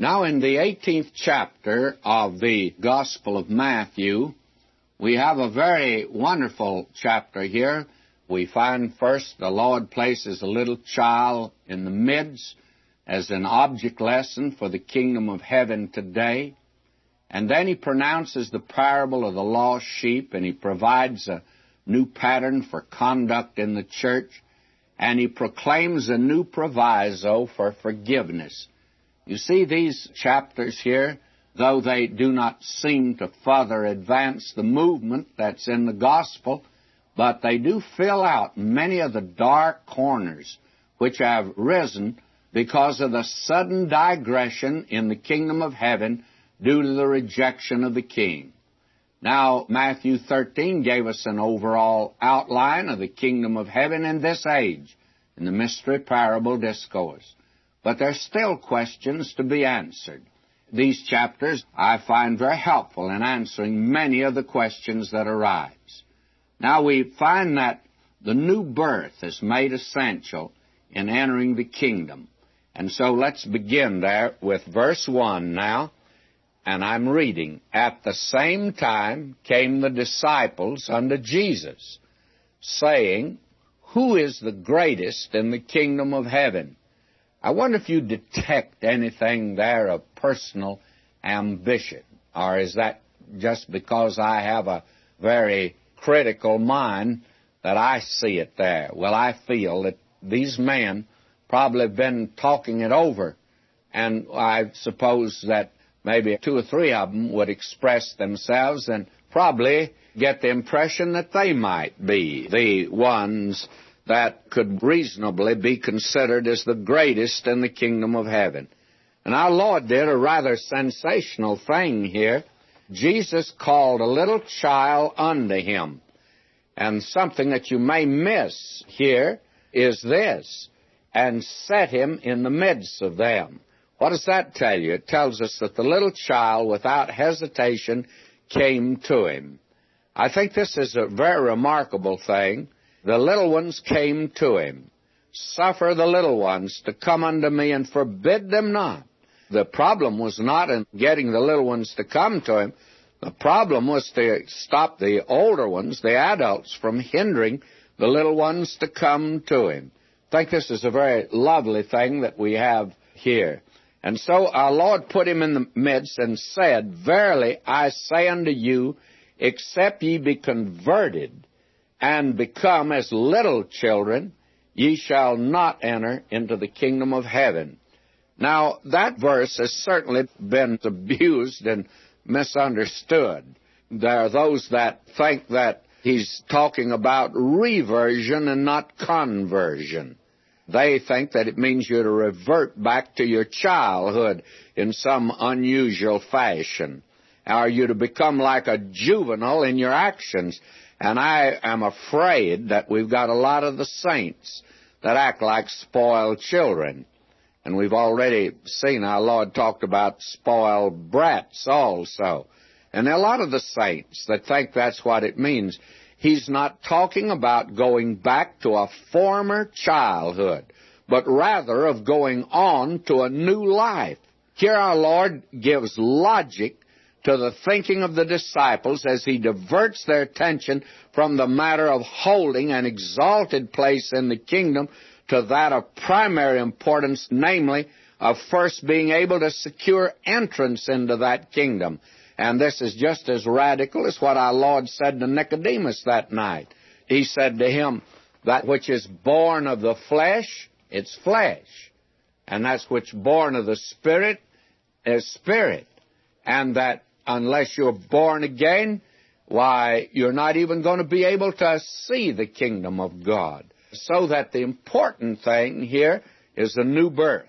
Now, in the 18th chapter of the Gospel of Matthew, we have a very wonderful chapter here. We find first the Lord places a little child in the midst as an object lesson for the kingdom of heaven today. And then he pronounces the parable of the lost sheep and he provides a new pattern for conduct in the church and he proclaims a new proviso for forgiveness. You see, these chapters here, though they do not seem to further advance the movement that's in the gospel, but they do fill out many of the dark corners which have risen because of the sudden digression in the kingdom of heaven due to the rejection of the king. Now, Matthew 13 gave us an overall outline of the kingdom of heaven in this age, in the mystery parable discourse but there's still questions to be answered. These chapters I find very helpful in answering many of the questions that arise. Now we find that the new birth is made essential in entering the kingdom. And so let's begin there with verse 1 now. And I'm reading. At the same time came the disciples unto Jesus, saying, Who is the greatest in the kingdom of heaven? I wonder if you detect anything there of personal ambition, or is that just because I have a very critical mind that I see it there? Well, I feel that these men probably have been talking it over, and I suppose that maybe two or three of them would express themselves and probably get the impression that they might be the ones that could reasonably be considered as the greatest in the kingdom of heaven. And our Lord did a rather sensational thing here. Jesus called a little child unto him. And something that you may miss here is this, and set him in the midst of them. What does that tell you? It tells us that the little child, without hesitation, came to him. I think this is a very remarkable thing the little ones came to him. Suffer the little ones to come unto me and forbid them not. The problem was not in getting the little ones to come to him. The problem was to stop the older ones, the adults, from hindering the little ones to come to him. I think this is a very lovely thing that we have here. And so our Lord put him in the midst and said, Verily I say unto you, except ye be converted and become as little children, ye shall not enter into the kingdom of heaven. Now, that verse has certainly been abused and misunderstood. There are those that think that he's talking about reversion and not conversion. They think that it means you to revert back to your childhood in some unusual fashion. Are you to become like a juvenile in your actions? And I am afraid that we've got a lot of the saints that act like spoiled children. And we've already seen our Lord talked about spoiled brats also. And there are a lot of the saints that think that's what it means. He's not talking about going back to a former childhood, but rather of going on to a new life. Here our Lord gives logic to the thinking of the disciples as he diverts their attention from the matter of holding an exalted place in the kingdom to that of primary importance, namely, of first being able to secure entrance into that kingdom. And this is just as radical as what our Lord said to Nicodemus that night. He said to him, That which is born of the flesh, it's flesh. And that's which born of the Spirit is spirit. And that unless you're born again, why, you're not even going to be able to see the kingdom of God. So that the important thing here is the new birth.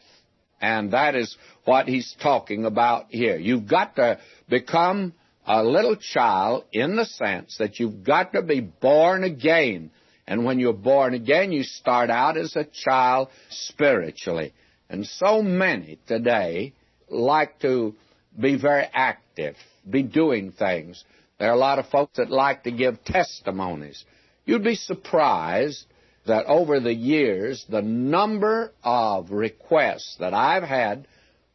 And that is what he's talking about here. You've got to become a little child in the sense that you've got to be born again. And when you're born again, you start out as a child spiritually. And so many today like to be very active be doing things. There are a lot of folks that like to give testimonies. You'd be surprised that over the years, the number of requests that I've had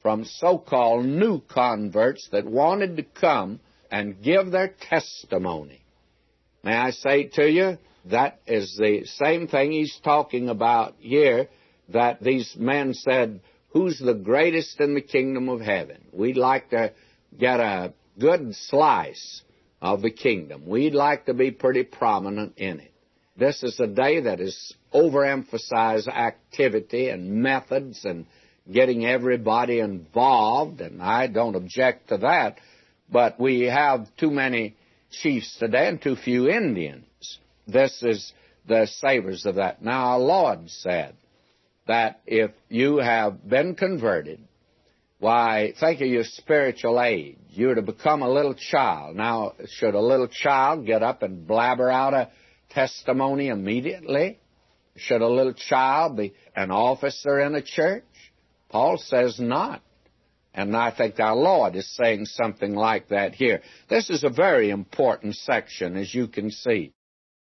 from so-called new converts that wanted to come and give their testimony. May I say to you, that is the same thing he's talking about here, that these men said, who's the greatest in the kingdom of heaven? We'd like to get a good slice of the kingdom. We'd like to be pretty prominent in it. This is a day that is overemphasized activity and methods and getting everybody involved, and I don't object to that, but we have too many chiefs today and too few Indians. This is the savors of that. Now, our Lord said that if you have been converted, why, think of your spiritual age. You're to become a little child. Now, should a little child get up and blabber out a testimony immediately? Should a little child be an officer in a church? Paul says not. And I think our Lord is saying something like that here. This is a very important section, as you can see.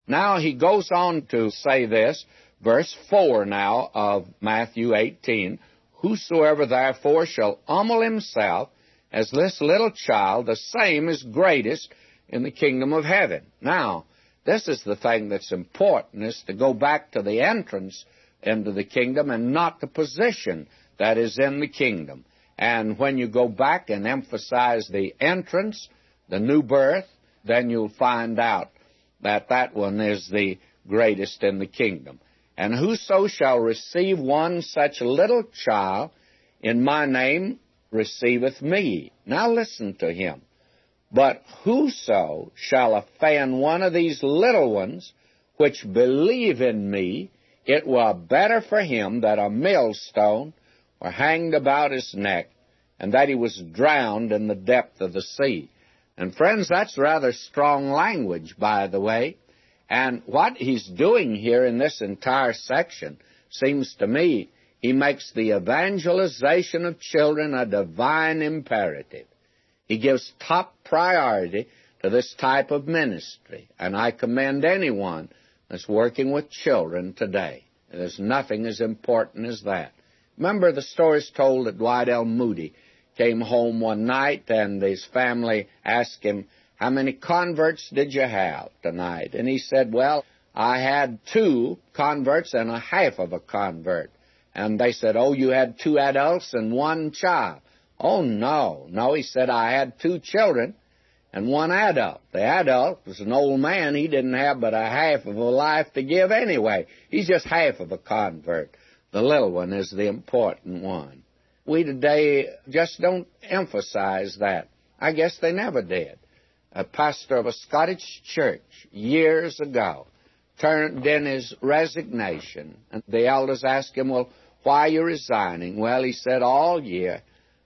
Now he goes on to say this, verse 4 now of Matthew 18 Whosoever therefore shall humble himself as this little child, the same is greatest in the kingdom of heaven. Now, this is the thing that's important, is to go back to the entrance into the kingdom and not the position that is in the kingdom. And when you go back and emphasize the entrance, the new birth, then you'll find out that that one is the greatest in the kingdom. And whoso shall receive one such little child in my name receiveth me. Now listen to him. But whoso shall offend one of these little ones which believe in me, it were better for him that a millstone were hanged about his neck, and that he was drowned in the depth of the sea. And friends, that's rather strong language, by the way. And what he's doing here in this entire section seems to me he makes the evangelization of children a divine imperative. He gives top priority to this type of ministry, and I commend anyone that's working with children today. There's nothing as important as that. Remember the stories told that Dwight L. Moody came home one night and his family asked him, How many converts did you have tonight? And he said, Well, I had two converts and a half of a convert. And they said, Oh, you had two adults and one child. Oh, no. No, he said, I had two children and one adult. The adult was an old man. He didn't have but a half of a life to give anyway. He's just half of a convert. The little one is the important one. We today just don't emphasize that. I guess they never did. A pastor of a Scottish church years ago turned in his resignation, and the elders asked him, Well, why are you resigning? Well, he said, All year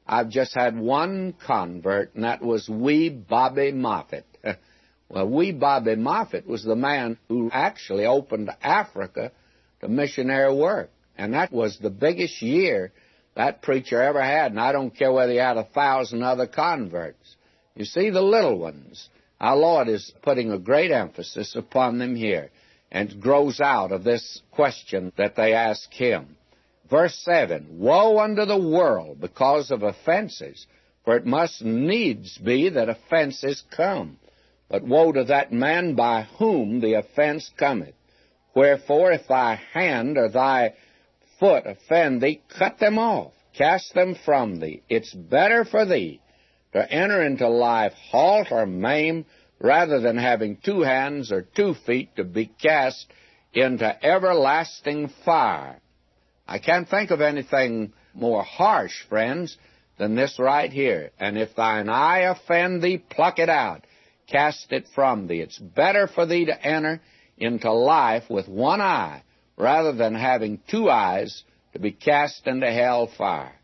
I've just had one convert, and that was wee Bobby Moffat. well, wee Bobby Moffat was the man who actually opened Africa to missionary work, and that was the biggest year that preacher ever had, and I don't care whether he had a thousand other converts. You see, the little ones, our Lord is putting a great emphasis upon them here, and grows out of this question that they ask him. Verse 7 Woe unto the world because of offenses, for it must needs be that offenses come. But woe to that man by whom the offense cometh. Wherefore, if thy hand or thy foot offend thee, cut them off, cast them from thee. It's better for thee to enter into life halt or maim rather than having two hands or two feet to be cast into everlasting fire. I can't think of anything more harsh, friends, than this right here. And if thine eye offend thee, pluck it out, cast it from thee. It's better for thee to enter into life with one eye rather than having two eyes to be cast into hell fire.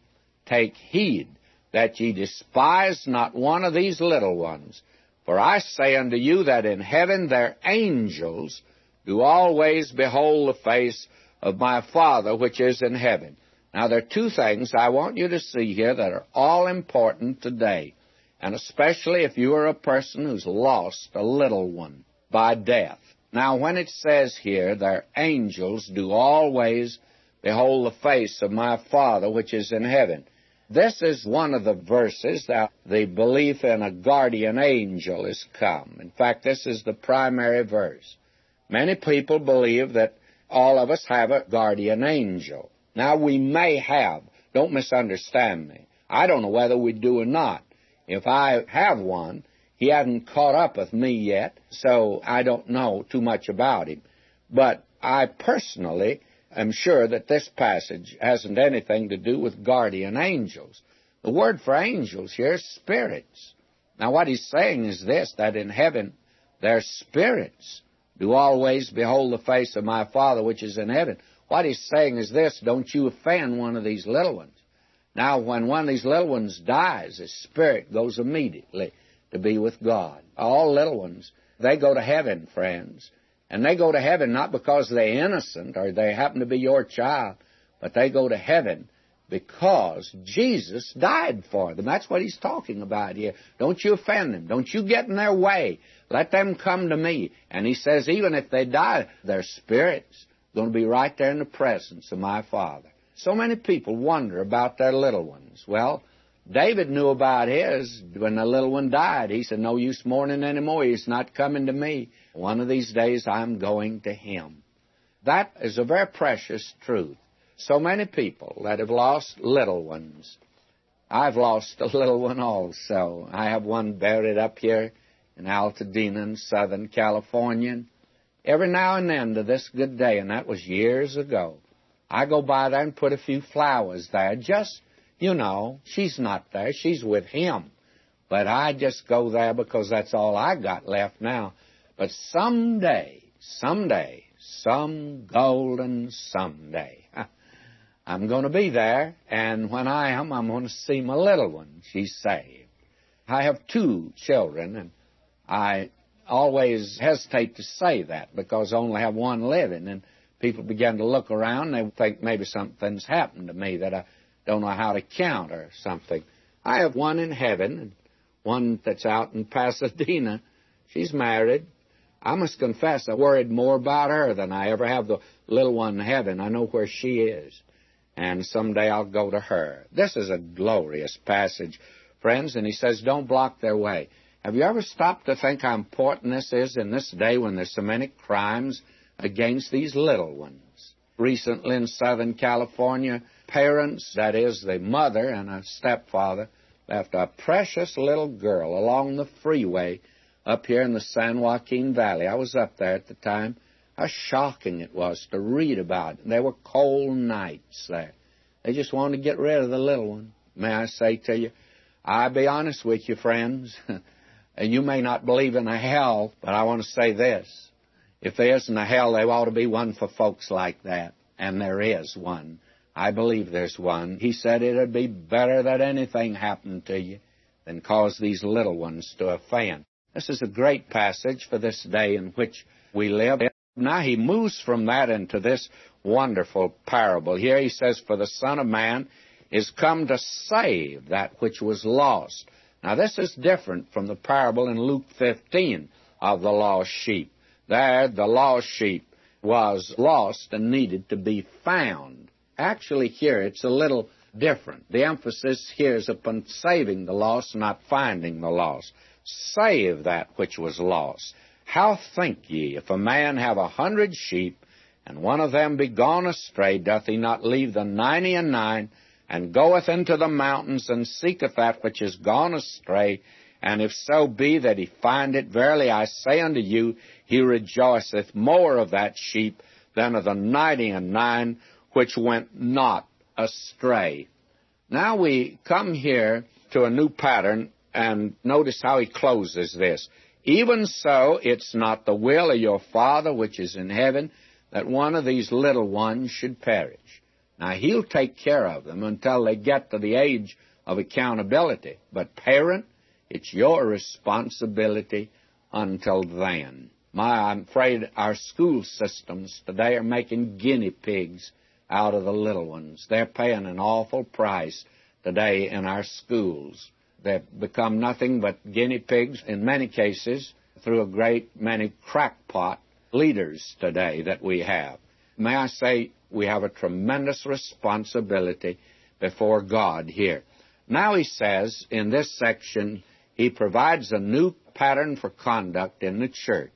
Take heed that ye despise not one of these little ones. For I say unto you that in heaven their angels do always behold the face of my Father which is in heaven. Now, there are two things I want you to see here that are all important today, and especially if you are a person who's lost a little one by death. Now, when it says here, their angels do always behold the face of my Father which is in heaven, This is one of the verses that the belief in a guardian angel has come. In fact, this is the primary verse. Many people believe that all of us have a guardian angel. Now, we may have. Don't misunderstand me. I don't know whether we do or not. If I have one, he hasn't caught up with me yet, so I don't know too much about him. But I personally am sure that this passage hasn't anything to do with guardian angels. The word for angels here is spirits. Now, what he's saying is this that in heaven, their spirits do always behold the face of my Father which is in heaven. What he's saying is this don't you offend one of these little ones. Now, when one of these little ones dies, his spirit goes immediately to be with God. All little ones, they go to heaven, friends. And they go to heaven not because they're innocent or they happen to be your child, but they go to heaven because Jesus died for them. That's what he's talking about here. Don't you offend them. Don't you get in their way. Let them come to me. And he says, even if they die, their spirit's going to be right there in the presence of my Father. So many people wonder about their little ones. Well, David knew about his when the little one died. He said, No use mourning anymore. He's not coming to me. One of these days I'm going to him. That is a very precious truth. So many people that have lost little ones. I've lost a little one also. I have one buried up here in Altadena in Southern California. Every now and then to this good day, and that was years ago, I go by there and put a few flowers there just you know, she's not there. She's with him. But I just go there because that's all I got left now. But someday, someday, some golden someday, I'm going to be there, and when I am, I'm going to see my little one. She's saved. I have two children, and I always hesitate to say that because I only have one living, and people begin to look around, and they think maybe something's happened to me that I don't know how to count or something. I have one in heaven and one that's out in Pasadena. She's married. I must confess I worried more about her than I ever have the little one in heaven. I know where she is. And someday I'll go to her. This is a glorious passage, friends, and he says, don't block their way. Have you ever stopped to think how important this is in this day when there's so many crimes against these little ones? Recently in Southern California, parents, that is, the mother and a stepfather, left a precious little girl along the freeway up here in the San Joaquin Valley. I was up there at the time. How shocking it was to read about. It. There were cold nights there. They just wanted to get rid of the little one. May I say to you, I'll be honest with you, friends, and you may not believe in a hell, but I want to say this. If there isn't a hell, there ought to be one for folks like that. And there is one. I believe there's one. He said it'd be better that anything happened to you than cause these little ones to offend. This is a great passage for this day in which we live. Now he moves from that into this wonderful parable. Here he says, For the Son of Man is come to save that which was lost. Now this is different from the parable in Luke 15 of the lost sheep. There, the lost sheep was lost and needed to be found. Actually, here it's a little different. The emphasis here is upon saving the lost, not finding the lost. Save that which was lost. How think ye, if a man have a hundred sheep, and one of them be gone astray, doth he not leave the ninety and nine, and goeth into the mountains, and seeketh that which is gone astray? And if so be that he find it, verily I say unto you, he rejoiceth more of that sheep than of the ninety and nine which went not astray. Now we come here to a new pattern and notice how he closes this. Even so, it's not the will of your Father which is in heaven that one of these little ones should perish. Now, he'll take care of them until they get to the age of accountability. But, parent, it's your responsibility until then. My, I'm afraid our school systems today are making guinea pigs out of the little ones. They're paying an awful price today in our schools. They've become nothing but guinea pigs in many cases through a great many crackpot leaders today that we have. May I say, we have a tremendous responsibility before God here. Now he says in this section, he provides a new pattern for conduct in the church.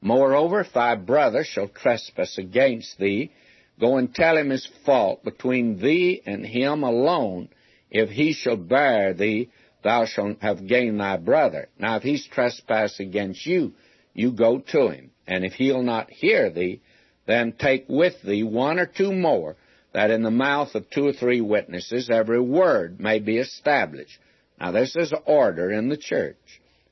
Moreover, if thy brother shall trespass against thee, go and tell him his fault between thee and him alone. If he shall bear thee, thou shalt have gained thy brother. Now, if he's trespassed against you, you go to him. And if he'll not hear thee, then take with thee one or two more, that in the mouth of two or three witnesses every word may be established. Now, this is order in the church.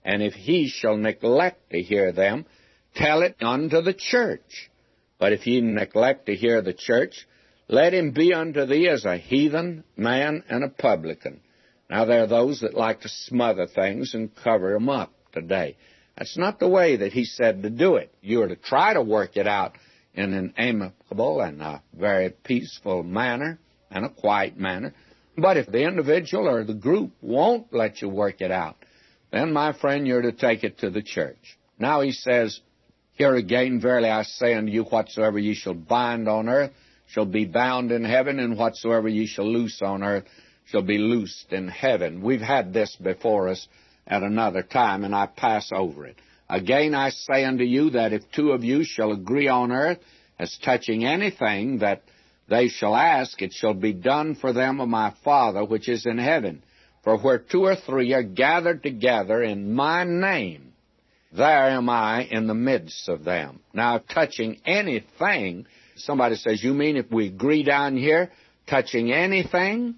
And if he shall neglect to hear them, tell it unto the church. But if he neglect to hear the church, let him be unto thee as a heathen man and a publican. Now, there are those that like to smother things and cover them up today. That's not the way that he said to do it. You are to try to work it out in an amicable and a very peaceful manner and a quiet manner. But if the individual or the group won't let you work it out, then, my friend, you're to take it to the church. Now he says, Here again, verily I say unto you, whatsoever ye shall bind on earth shall be bound in heaven, and whatsoever ye shall loose on earth shall be loosed in heaven. We've had this before us at another time, and I pass over it. Again I say unto you that if two of you shall agree on earth as touching anything that they shall ask, it shall be done for them of my Father which is in heaven. For where two or three are gathered together in my name, there am I in the midst of them. Now, touching anything, somebody says, You mean if we agree down here, touching anything,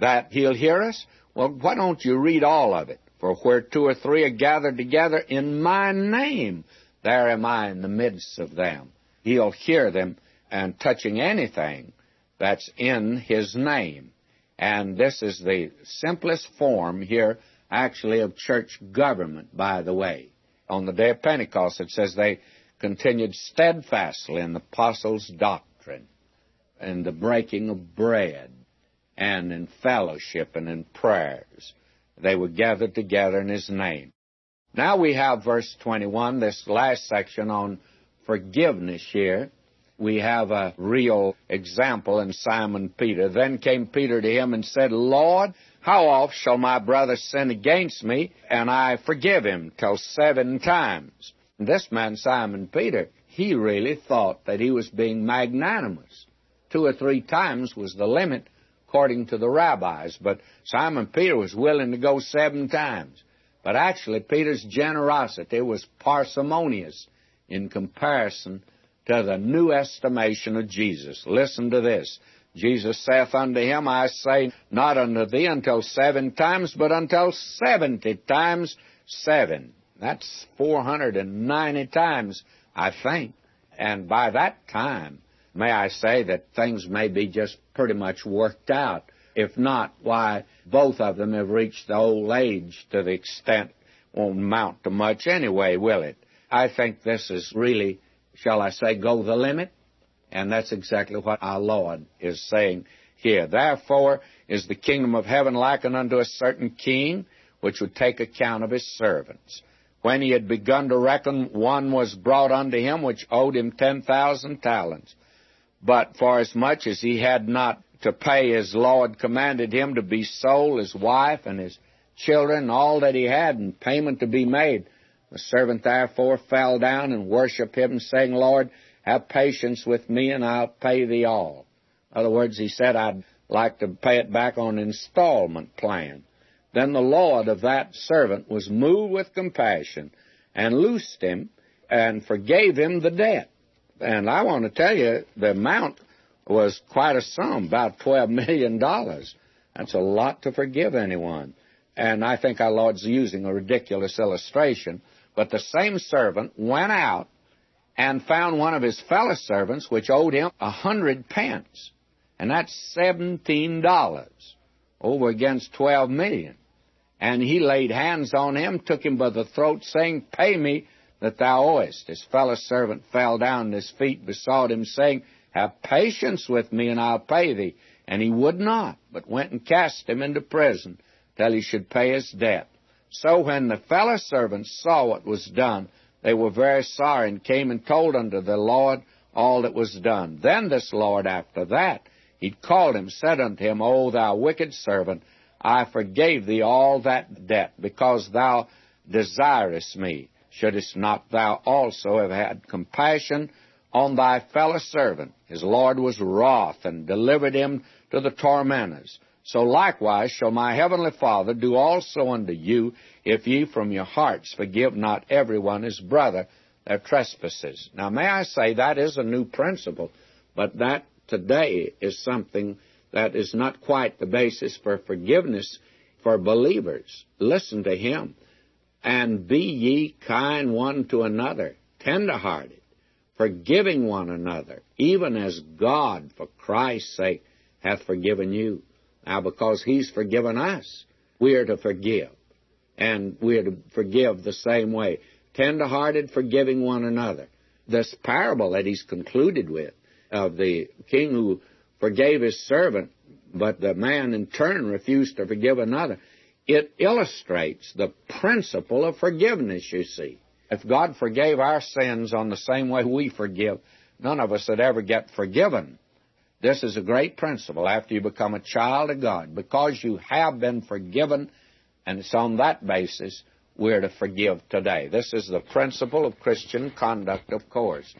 that he'll hear us? Well, why don't you read all of it? For where two or three are gathered together in my name, there am I in the midst of them. He'll hear them and touching anything that's in his name. And this is the simplest form here, actually, of church government, by the way. On the day of Pentecost, it says they continued steadfastly in the apostles' doctrine, and the breaking of bread, and in fellowship and in prayers. They were gathered together in His name. Now we have verse 21, this last section on forgiveness here we have a real example in Simon Peter. Then came Peter to him and said, Lord, how oft shall my brother sin against me, and I forgive him till seven times? And this man, Simon Peter, he really thought that he was being magnanimous. Two or three times was the limit according to the rabbis, but Simon Peter was willing to go seven times. But actually, Peter's generosity was parsimonious in comparison to the new estimation of Jesus. Listen to this. Jesus saith unto him, I say not unto thee until seven times, but until seventy times seven. That's 490 times, I think. And by that time, may I say that things may be just pretty much worked out. If not, why, both of them have reached the old age to the extent won't amount to much anyway, will it? I think this is really shall I say, go the limit? And that's exactly what our Lord is saying here. Therefore is the kingdom of heaven likened unto a certain king, which would take account of his servants. When he had begun to reckon, one was brought unto him which owed him ten thousand talents. But for as much as he had not to pay, his Lord commanded him to be sold, his wife and his children, all that he had, and payment to be made. The servant therefore fell down and worshipped him, saying, Lord, have patience with me, and I'll pay thee all. In other words, he said, I'd like to pay it back on installment plan. Then the Lord of that servant was moved with compassion and loosed him and forgave him the debt. And I want to tell you, the amount was quite a sum, about $12 million. That's a lot to forgive anyone. And I think our Lord's using a ridiculous illustration but the same servant went out and found one of his fellow servants which owed him a hundred pence. And that's seventeen dollars over against twelve million. And he laid hands on him, took him by the throat, saying, Pay me that thou owest. His fellow servant fell down at his feet, besought him, saying, Have patience with me, and I'll pay thee. And he would not, but went and cast him into prison till he should pay his debt. So when the fellow servants saw what was done, they were very sorry and came and told unto the Lord all that was done. Then this Lord after that, he called him, said unto him, O thou wicked servant, I forgave thee all that debt, because thou desirest me. Shouldest not thou also have had compassion on thy fellow servant? His Lord was wroth, and delivered him to the tormentors. So likewise shall my heavenly Father do also unto you, if ye from your hearts forgive not every one his brother their trespasses. Now, may I say that is a new principle, but that today is something that is not quite the basis for forgiveness for believers. Listen to him. And be ye kind one to another, tender-hearted, forgiving one another, even as God, for Christ's sake, hath forgiven you. Now, because He's forgiven us, we are to forgive. And we are to forgive the same way. Tender-hearted, forgiving one another. This parable that He's concluded with of the king who forgave his servant, but the man in turn refused to forgive another. It illustrates the principle of forgiveness, you see. If God forgave our sins on the same way we forgive, none of us would ever get forgiven. This is a great principle after you become a child of God. Because you have been forgiven, and it's on that basis we're to forgive today. This is the principle of Christian conduct, of course.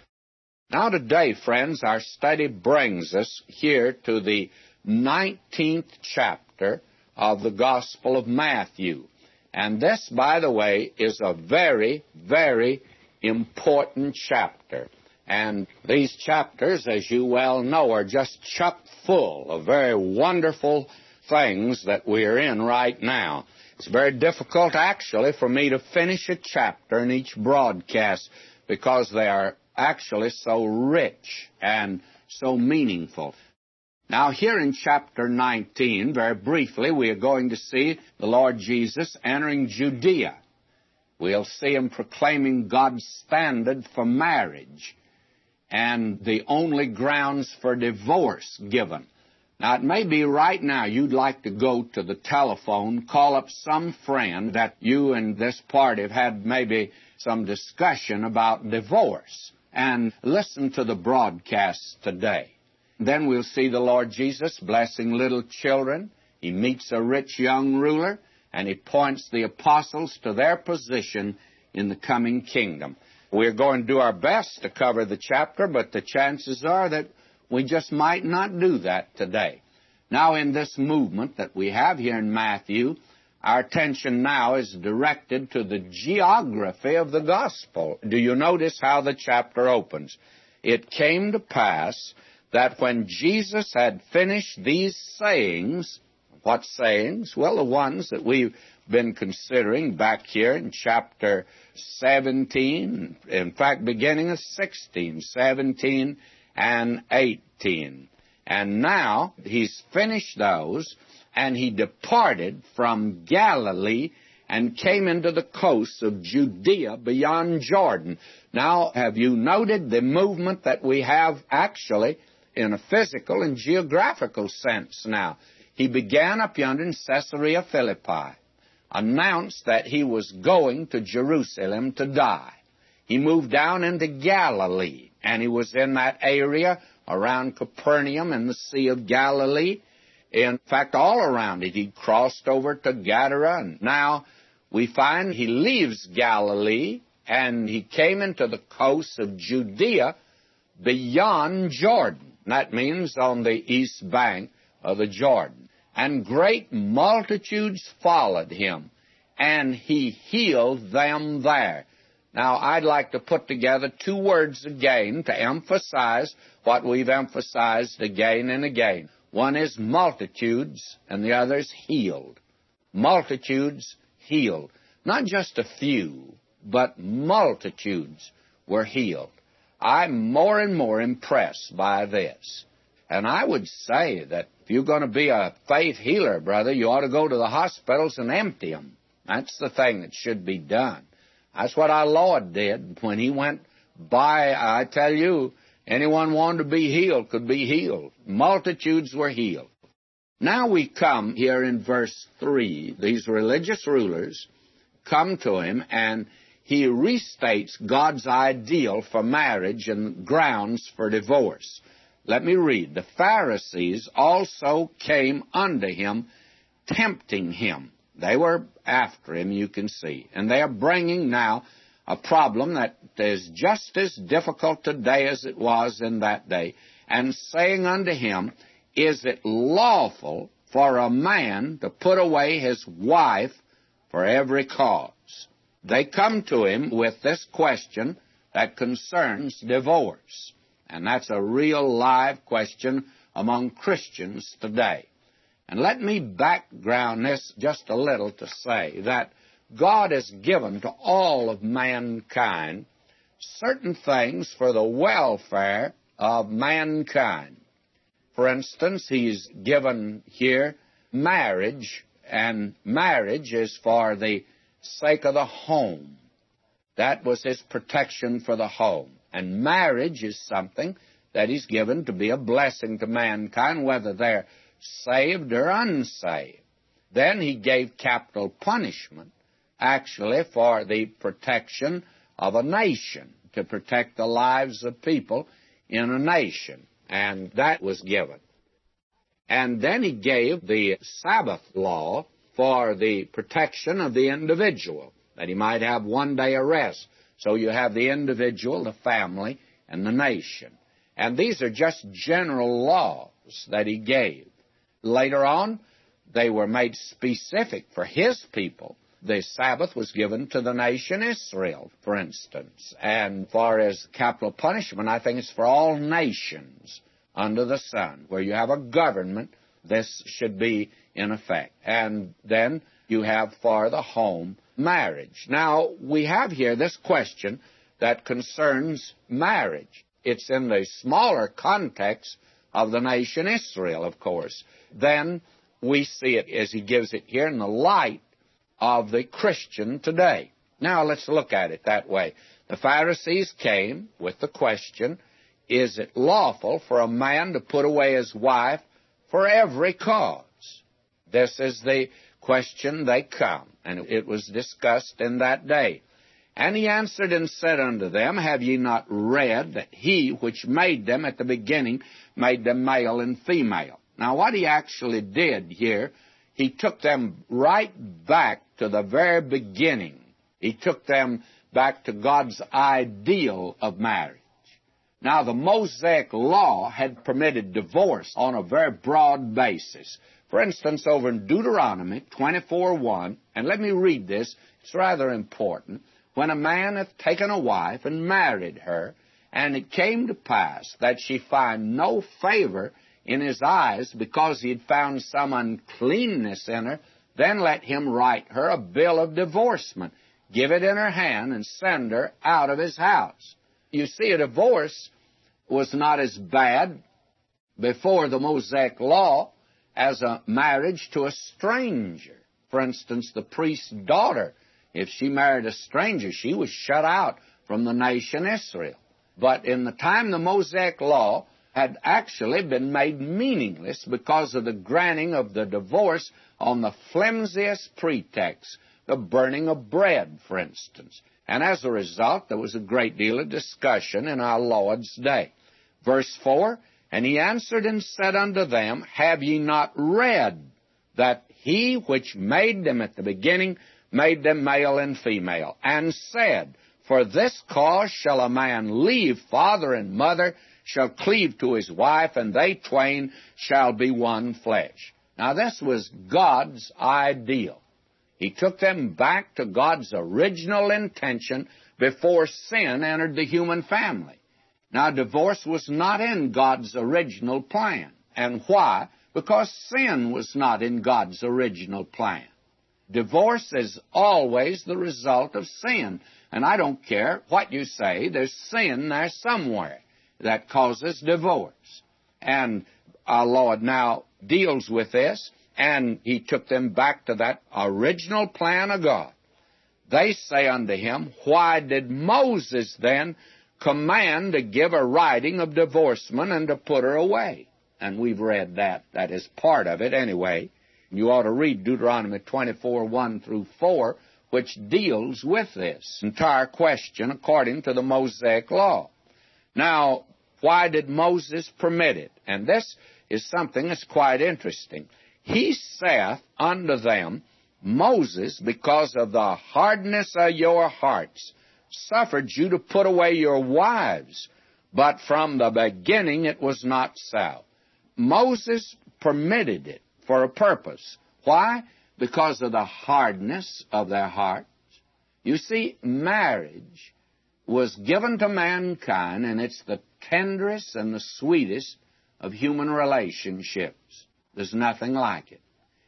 Now, today, friends, our study brings us here to the 19th chapter of the Gospel of Matthew. And this, by the way, is a very, very important chapter. And these chapters, as you well know, are just chock full of very wonderful things that we're in right now. It's very difficult, actually, for me to finish a chapter in each broadcast because they are actually so rich and so meaningful. Now, here in chapter 19, very briefly, we are going to see the Lord Jesus entering Judea. We'll see him proclaiming God's standard for marriage and the only grounds for divorce given. Now, it may be right now you'd like to go to the telephone, call up some friend that you and this party have had maybe some discussion about divorce and listen to the broadcast today. Then we'll see the Lord Jesus blessing little children. He meets a rich young ruler and he points the apostles to their position in the coming kingdom. We're going to do our best to cover the chapter, but the chances are that we just might not do that today. Now, in this movement that we have here in Matthew, our attention now is directed to the geography of the gospel. Do you notice how the chapter opens? It came to pass that when Jesus had finished these sayings, what sayings? Well, the ones that we've been considering back here in chapter 17, in fact, beginning of 16, 17, and 18. And now he's finished those, and he departed from Galilee and came into the coasts of Judea beyond Jordan. Now, have you noted the movement that we have actually in a physical and geographical sense now? He began up yonder in Caesarea Philippi, announced that he was going to Jerusalem to die. He moved down into Galilee, and he was in that area around Capernaum and the Sea of Galilee. In fact, all around it, he crossed over to Gadara, and now we find he leaves Galilee and he came into the coast of Judea beyond Jordan. That means on the east bank of the Jordan. And great multitudes followed him, and he healed them there. Now, I'd like to put together two words again to emphasize what we've emphasized again and again. One is multitudes, and the other is healed. Multitudes healed. Not just a few, but multitudes were healed. I'm more and more impressed by this. And I would say that if you're going to be a faith healer, brother, you ought to go to the hospitals and empty them. That's the thing that should be done. That's what our Lord did when He went by. I tell you, anyone wanted to be healed could be healed. Multitudes were healed. Now we come here in verse 3. These religious rulers come to Him and He restates God's ideal for marriage and grounds for divorce. Let me read. The Pharisees also came unto him tempting him. They were after him, you can see. And they are bringing now a problem that is just as difficult today as it was in that day, and saying unto him, Is it lawful for a man to put away his wife for every cause? They come to him with this question that concerns divorce. And that's a real live question among Christians today. And let me background this just a little to say that God has given to all of mankind certain things for the welfare of mankind. For instance, He's given here marriage, and marriage is for the sake of the home. That was His protection for the home. And marriage is something that He's given to be a blessing to mankind, whether they're saved or unsaved. Then He gave capital punishment, actually, for the protection of a nation, to protect the lives of people in a nation. And that was given. And then He gave the Sabbath law for the protection of the individual, that he might have one day of rest. So you have the individual, the family, and the nation. And these are just general laws that he gave. Later on, they were made specific for his people. The Sabbath was given to the nation Israel, for instance. And far as capital punishment, I think it's for all nations under the sun. Where you have a government, this should be in effect. And then you have for the home marriage. Now, we have here this question that concerns marriage. It's in the smaller context of the nation Israel, of course. Then we see it as he gives it here in the light of the Christian today. Now let's look at it that way. The Pharisees came with the question, is it lawful for a man to put away his wife for every cause? This is the question they come, and it was discussed in that day. And he answered and said unto them, Have ye not read that he which made them at the beginning made them male and female? Now, what he actually did here, he took them right back to the very beginning. He took them back to God's ideal of marriage. Now, the Mosaic law had permitted divorce on a very broad basis. For instance, over in Deuteronomy 24:1, and let me read this, it's rather important. When a man hath taken a wife and married her, and it came to pass that she find no favor in his eyes because he had found some uncleanness in her, then let him write her a bill of divorcement, give it in her hand, and send her out of his house. You see, a divorce was not as bad before the Mosaic law as a marriage to a stranger. For instance, the priest's daughter, if she married a stranger, she was shut out from the nation Israel. But in the time the Mosaic law had actually been made meaningless because of the granting of the divorce on the flimsiest pretext, the burning of bread, for instance. And as a result, there was a great deal of discussion in our Lord's day. Verse 4 and he answered and said unto them, Have ye not read that he which made them at the beginning made them male and female, and said, For this cause shall a man leave father and mother, shall cleave to his wife, and they twain shall be one flesh. Now this was God's ideal. He took them back to God's original intention before sin entered the human family. Now, divorce was not in God's original plan. And why? Because sin was not in God's original plan. Divorce is always the result of sin. And I don't care what you say, there's sin there somewhere that causes divorce. And our Lord now deals with this, and He took them back to that original plan of God. They say unto Him, Why did Moses then command to give a writing of divorcement and to put her away. And we've read that. That is part of it anyway. You ought to read Deuteronomy 24, 1 through 4, which deals with this entire question according to the Mosaic law. Now, why did Moses permit it? And this is something that's quite interesting. He saith unto them, Moses, because of the hardness of your hearts, suffered you to put away your wives, but from the beginning it was not so. Moses permitted it for a purpose. Why? Because of the hardness of their hearts. You see, marriage was given to mankind, and it's the tenderest and the sweetest of human relationships. There's nothing like it.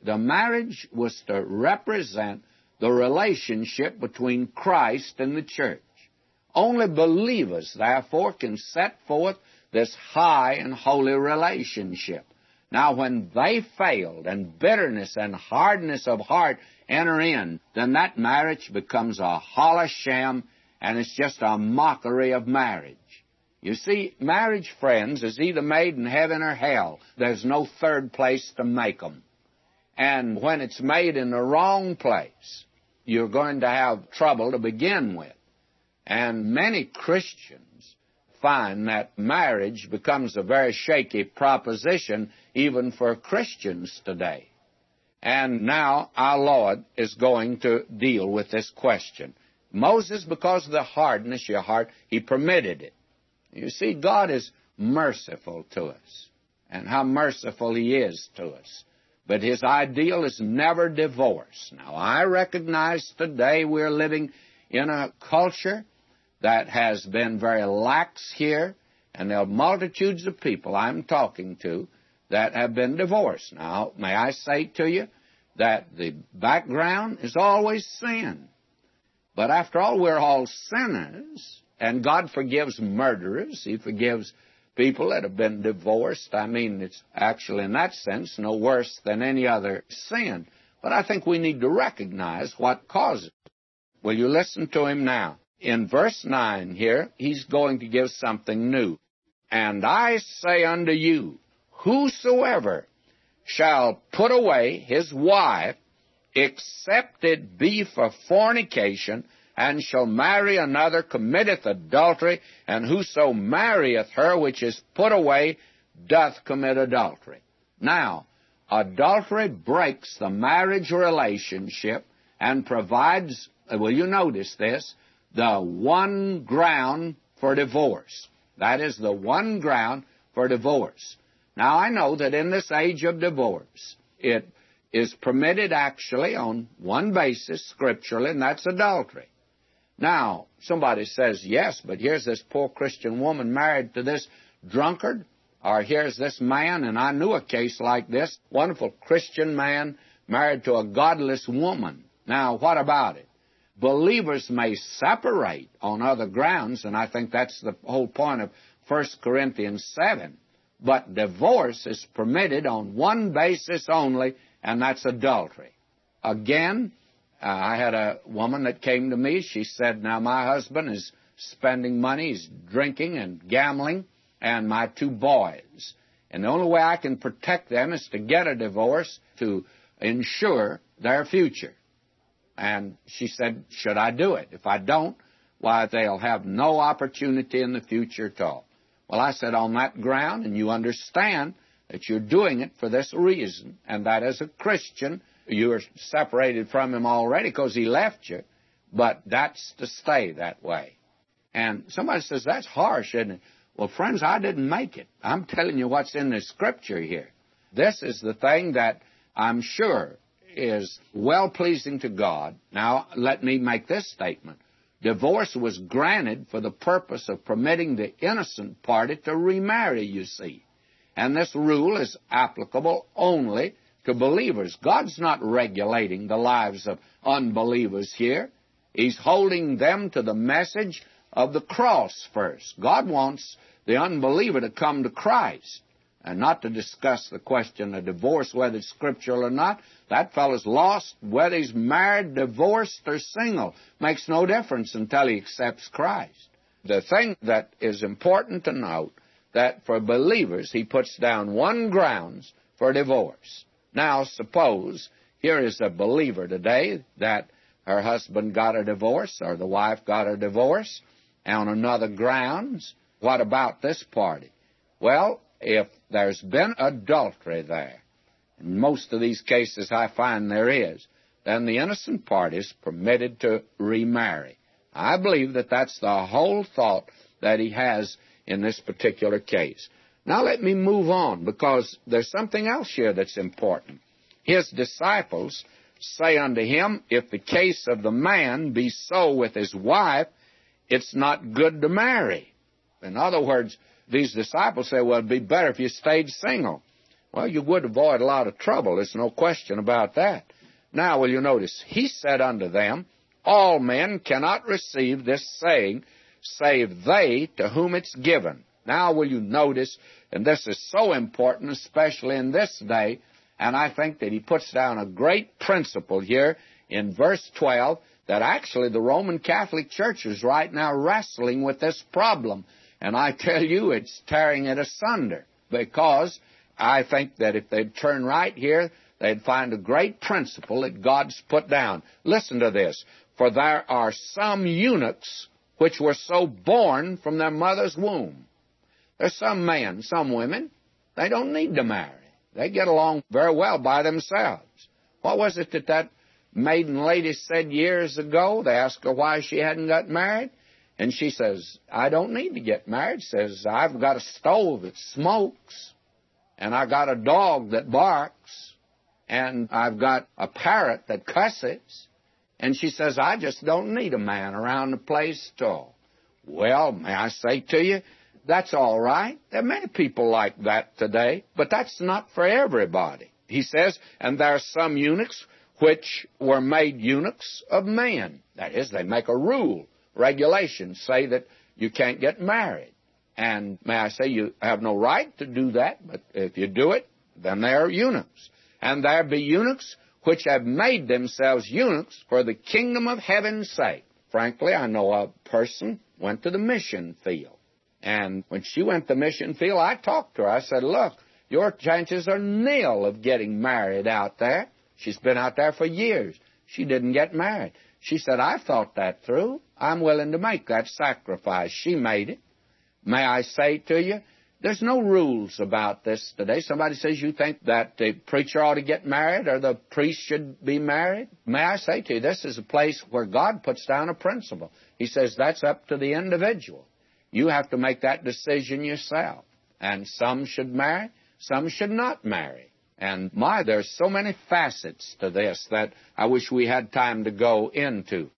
The marriage was to represent the relationship between Christ and the church. Only believers, therefore, can set forth this high and holy relationship. Now, when they failed and bitterness and hardness of heart enter in, then that marriage becomes a hollow sham and it's just a mockery of marriage. You see, marriage, friends, is either made in heaven or hell. There's no third place to make them. And when it's made in the wrong place, you're going to have trouble to begin with. And many Christians find that marriage becomes a very shaky proposition even for Christians today. And now our Lord is going to deal with this question. Moses, because of the hardness of your heart, he permitted it. You see, God is merciful to us, and how merciful He is to us. But His ideal is never divorce. Now, I recognize today we're living in a culture that has been very lax here, and there are multitudes of people I'm talking to that have been divorced. Now, may I say to you that the background is always sin. But after all, we're all sinners, and God forgives murderers. He forgives people that have been divorced. I mean, it's actually, in that sense, no worse than any other sin. But I think we need to recognize what causes it. Will you listen to him now? In verse 9 here, he's going to give something new. And I say unto you, whosoever shall put away his wife, except it be for fornication, and shall marry another committeth adultery, and whoso marrieth her which is put away doth commit adultery. Now, adultery breaks the marriage relationship and provides, will you notice this, the one ground for divorce. That is the one ground for divorce. Now, I know that in this age of divorce, it is permitted actually on one basis scripturally, and that's adultery. Now, somebody says, yes, but here's this poor Christian woman married to this drunkard, or here's this man, and I knew a case like this, wonderful Christian man married to a godless woman. Now, what about it? Believers may separate on other grounds, and I think that's the whole point of 1 Corinthians 7. But divorce is permitted on one basis only, and that's adultery. Again, uh, I had a woman that came to me. She said, Now my husband is spending money, he's drinking and gambling, and my two boys. And the only way I can protect them is to get a divorce to ensure their future. And she said, Should I do it? If I don't, why, they'll have no opportunity in the future at all. Well, I said, On that ground, and you understand that you're doing it for this reason, and that as a Christian, you're separated from him already because he left you, but that's to stay that way. And somebody says, that's harsh, isn't it? Well, friends, I didn't make it. I'm telling you what's in the scripture here. This is the thing that I'm sure is well pleasing to God. Now, let me make this statement. Divorce was granted for the purpose of permitting the innocent party to remarry, you see. And this rule is applicable only to believers. God's not regulating the lives of unbelievers here. He's holding them to the message of the cross first. God wants the unbeliever to come to Christ and not to discuss the question of divorce, whether it's scriptural or not. That fellow's lost, whether he's married, divorced, or single. Makes no difference until he accepts Christ. The thing that is important to note that for believers, he puts down one grounds for divorce. Now, suppose here is a believer today that her husband got a divorce or the wife got a divorce on another grounds. What about this party? Well, if there's been adultery there, in most of these cases I find there is, then the innocent party is permitted to remarry. I believe that that's the whole thought that he has in this particular case. Now let me move on because there's something else here that's important. His disciples say unto him, If the case of the man be so with his wife, it's not good to marry. In other words, these disciples say, Well, it'd be better if you stayed single. Well, you would avoid a lot of trouble. There's no question about that. Now, will you notice? He said unto them, All men cannot receive this saying, save they to whom it's given. Now, will you notice, and this is so important, especially in this day, and I think that he puts down a great principle here in verse 12 that actually the Roman Catholic Church is right now wrestling with this problem. And I tell you, it's tearing it asunder because I think that if they'd turn right here, they'd find a great principle that God's put down. Listen to this. For there are some eunuchs which were so born from their mother's womb. There's some men, some women, they don't need to marry. They get along very well by themselves. What was it that that maiden lady said years ago? They asked her why she hadn't got married. And she says, I don't need to get married. Says, I've got a stove that smokes, and I've got a dog that barks, and I've got a parrot that cusses. And she says, I just don't need a man around the place at all. Well, may I say to you, that's all right. There are many people like that today, but that's not for everybody. He says, and there are some eunuchs which were made eunuchs of men. That is, they make a rule, regulation, say that you can't get married. And may I say, you have no right to do that, but if you do it, then they are eunuchs. And there be eunuchs which have made themselves eunuchs for the kingdom of heaven's sake. Frankly, I know a person went to the mission field and when she went the mission field, I talked to her. I said, Look, your chances are nil of getting married out there. She's been out there for years. She didn't get married. She said, I thought that through. I'm willing to make that sacrifice. She made it. May I say to you, there's no rules about this today. Somebody says you think that the preacher ought to get married or the priest should be married. May I say to you, this is a place where God puts down a principle. He says that's up to the individual. You have to make that decision yourself. And some should marry, some should not marry. And my, there's so many facets to this that I wish we had time to go into.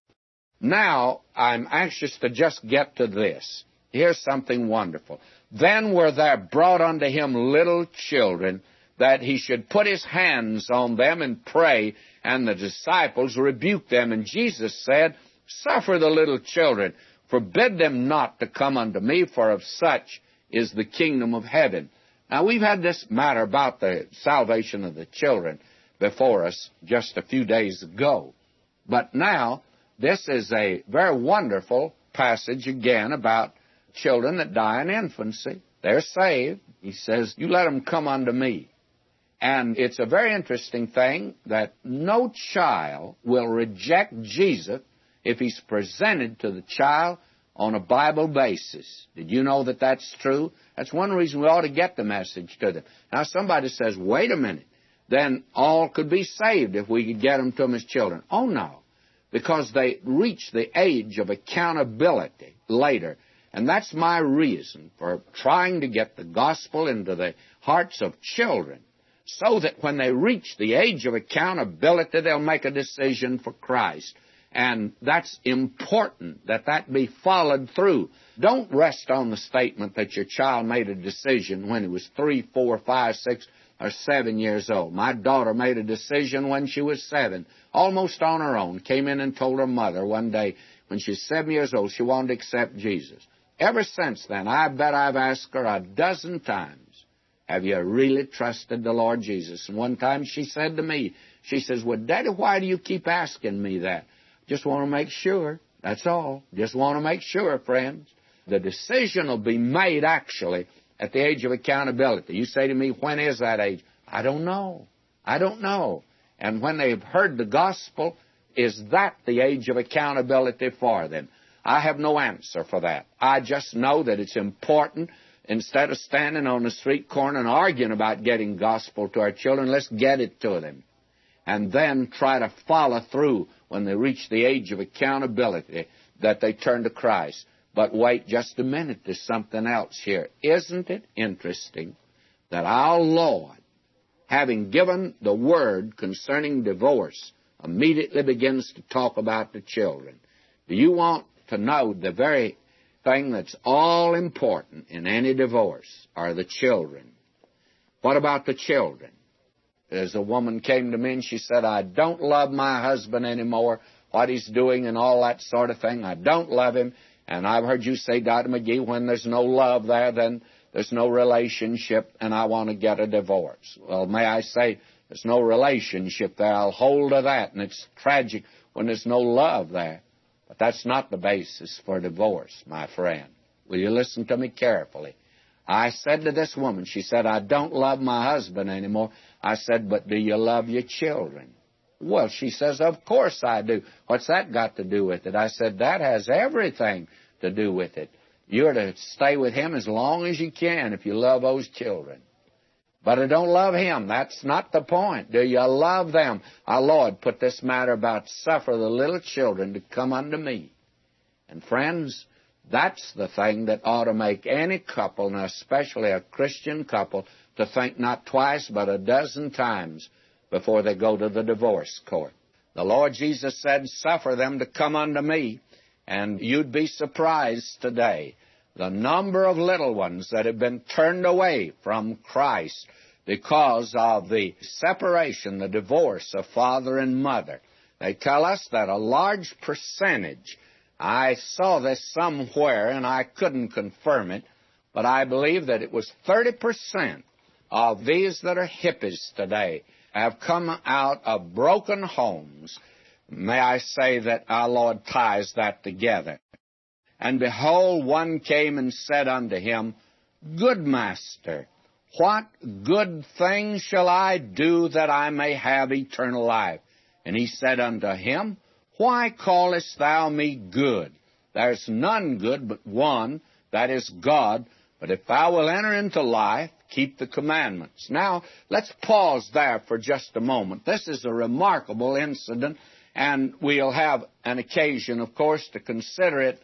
Now, I'm anxious to just get to this. Here's something wonderful. Then were there brought unto him little children, that he should put his hands on them and pray, and the disciples rebuked them. And Jesus said, Suffer the little children, Forbid them not to come unto me, for of such is the kingdom of heaven. Now, we've had this matter about the salvation of the children before us just a few days ago. But now, this is a very wonderful passage again about children that die in infancy. They're saved. He says, You let them come unto me. And it's a very interesting thing that no child will reject Jesus if he's presented to the child on a Bible basis. Did you know that that's true? That's one reason we ought to get the message to them. Now, somebody says, wait a minute, then all could be saved if we could get them to them as children. Oh, no, because they reach the age of accountability later. And that's my reason for trying to get the gospel into the hearts of children so that when they reach the age of accountability, they'll make a decision for Christ. And that's important that that be followed through. Don't rest on the statement that your child made a decision when he was three, four, five, six, or seven years old. My daughter made a decision when she was seven, almost on her own. Came in and told her mother one day when she was seven years old she wanted to accept Jesus. Ever since then, I bet I've asked her a dozen times, have you really trusted the Lord Jesus? And one time she said to me, she says, well, Daddy, why do you keep asking me that? Just want to make sure. That's all. Just want to make sure, friends. The decision will be made actually at the age of accountability. You say to me, when is that age? I don't know. I don't know. And when they've heard the gospel, is that the age of accountability for them? I have no answer for that. I just know that it's important instead of standing on the street corner and arguing about getting gospel to our children, let's get it to them. And then try to follow through when they reach the age of accountability that they turn to Christ. But wait just a minute, there's something else here. Isn't it interesting that our Lord, having given the word concerning divorce, immediately begins to talk about the children? Do you want to know the very thing that's all important in any divorce are the children? What about the children? As a woman came to me and she said, I don't love my husband anymore, what he's doing and all that sort of thing. I don't love him. And I've heard you say, Dr. McGee, when there's no love there, then there's no relationship, and I want to get a divorce. Well, may I say, there's no relationship there. I'll hold to that, and it's tragic when there's no love there. But that's not the basis for divorce, my friend. Will you listen to me carefully? I said to this woman, she said, I don't love my husband anymore. I said, but do you love your children? Well, she says, Of course I do. What's that got to do with it? I said, That has everything to do with it. You're to stay with him as long as you can if you love those children. But I don't love him. That's not the point. Do you love them? Our Lord put this matter about suffer the little children to come unto me. And friends, that's the thing that ought to make any couple, and especially a Christian couple, to think not twice but a dozen times before they go to the divorce court. The Lord Jesus said, Suffer them to come unto me. And you'd be surprised today the number of little ones that have been turned away from Christ because of the separation, the divorce of father and mother. They tell us that a large percentage, I saw this somewhere and I couldn't confirm it, but I believe that it was 30% of these that are hippies today have come out of broken homes. May I say that our Lord ties that together. And behold, one came and said unto him, Good master, what good thing shall I do that I may have eternal life? And he said unto him, Why callest thou me good? There's none good but one, that is God. But if thou wilt enter into life, keep the commandments. Now, let's pause there for just a moment. This is a remarkable incident, and we'll have an occasion, of course, to consider it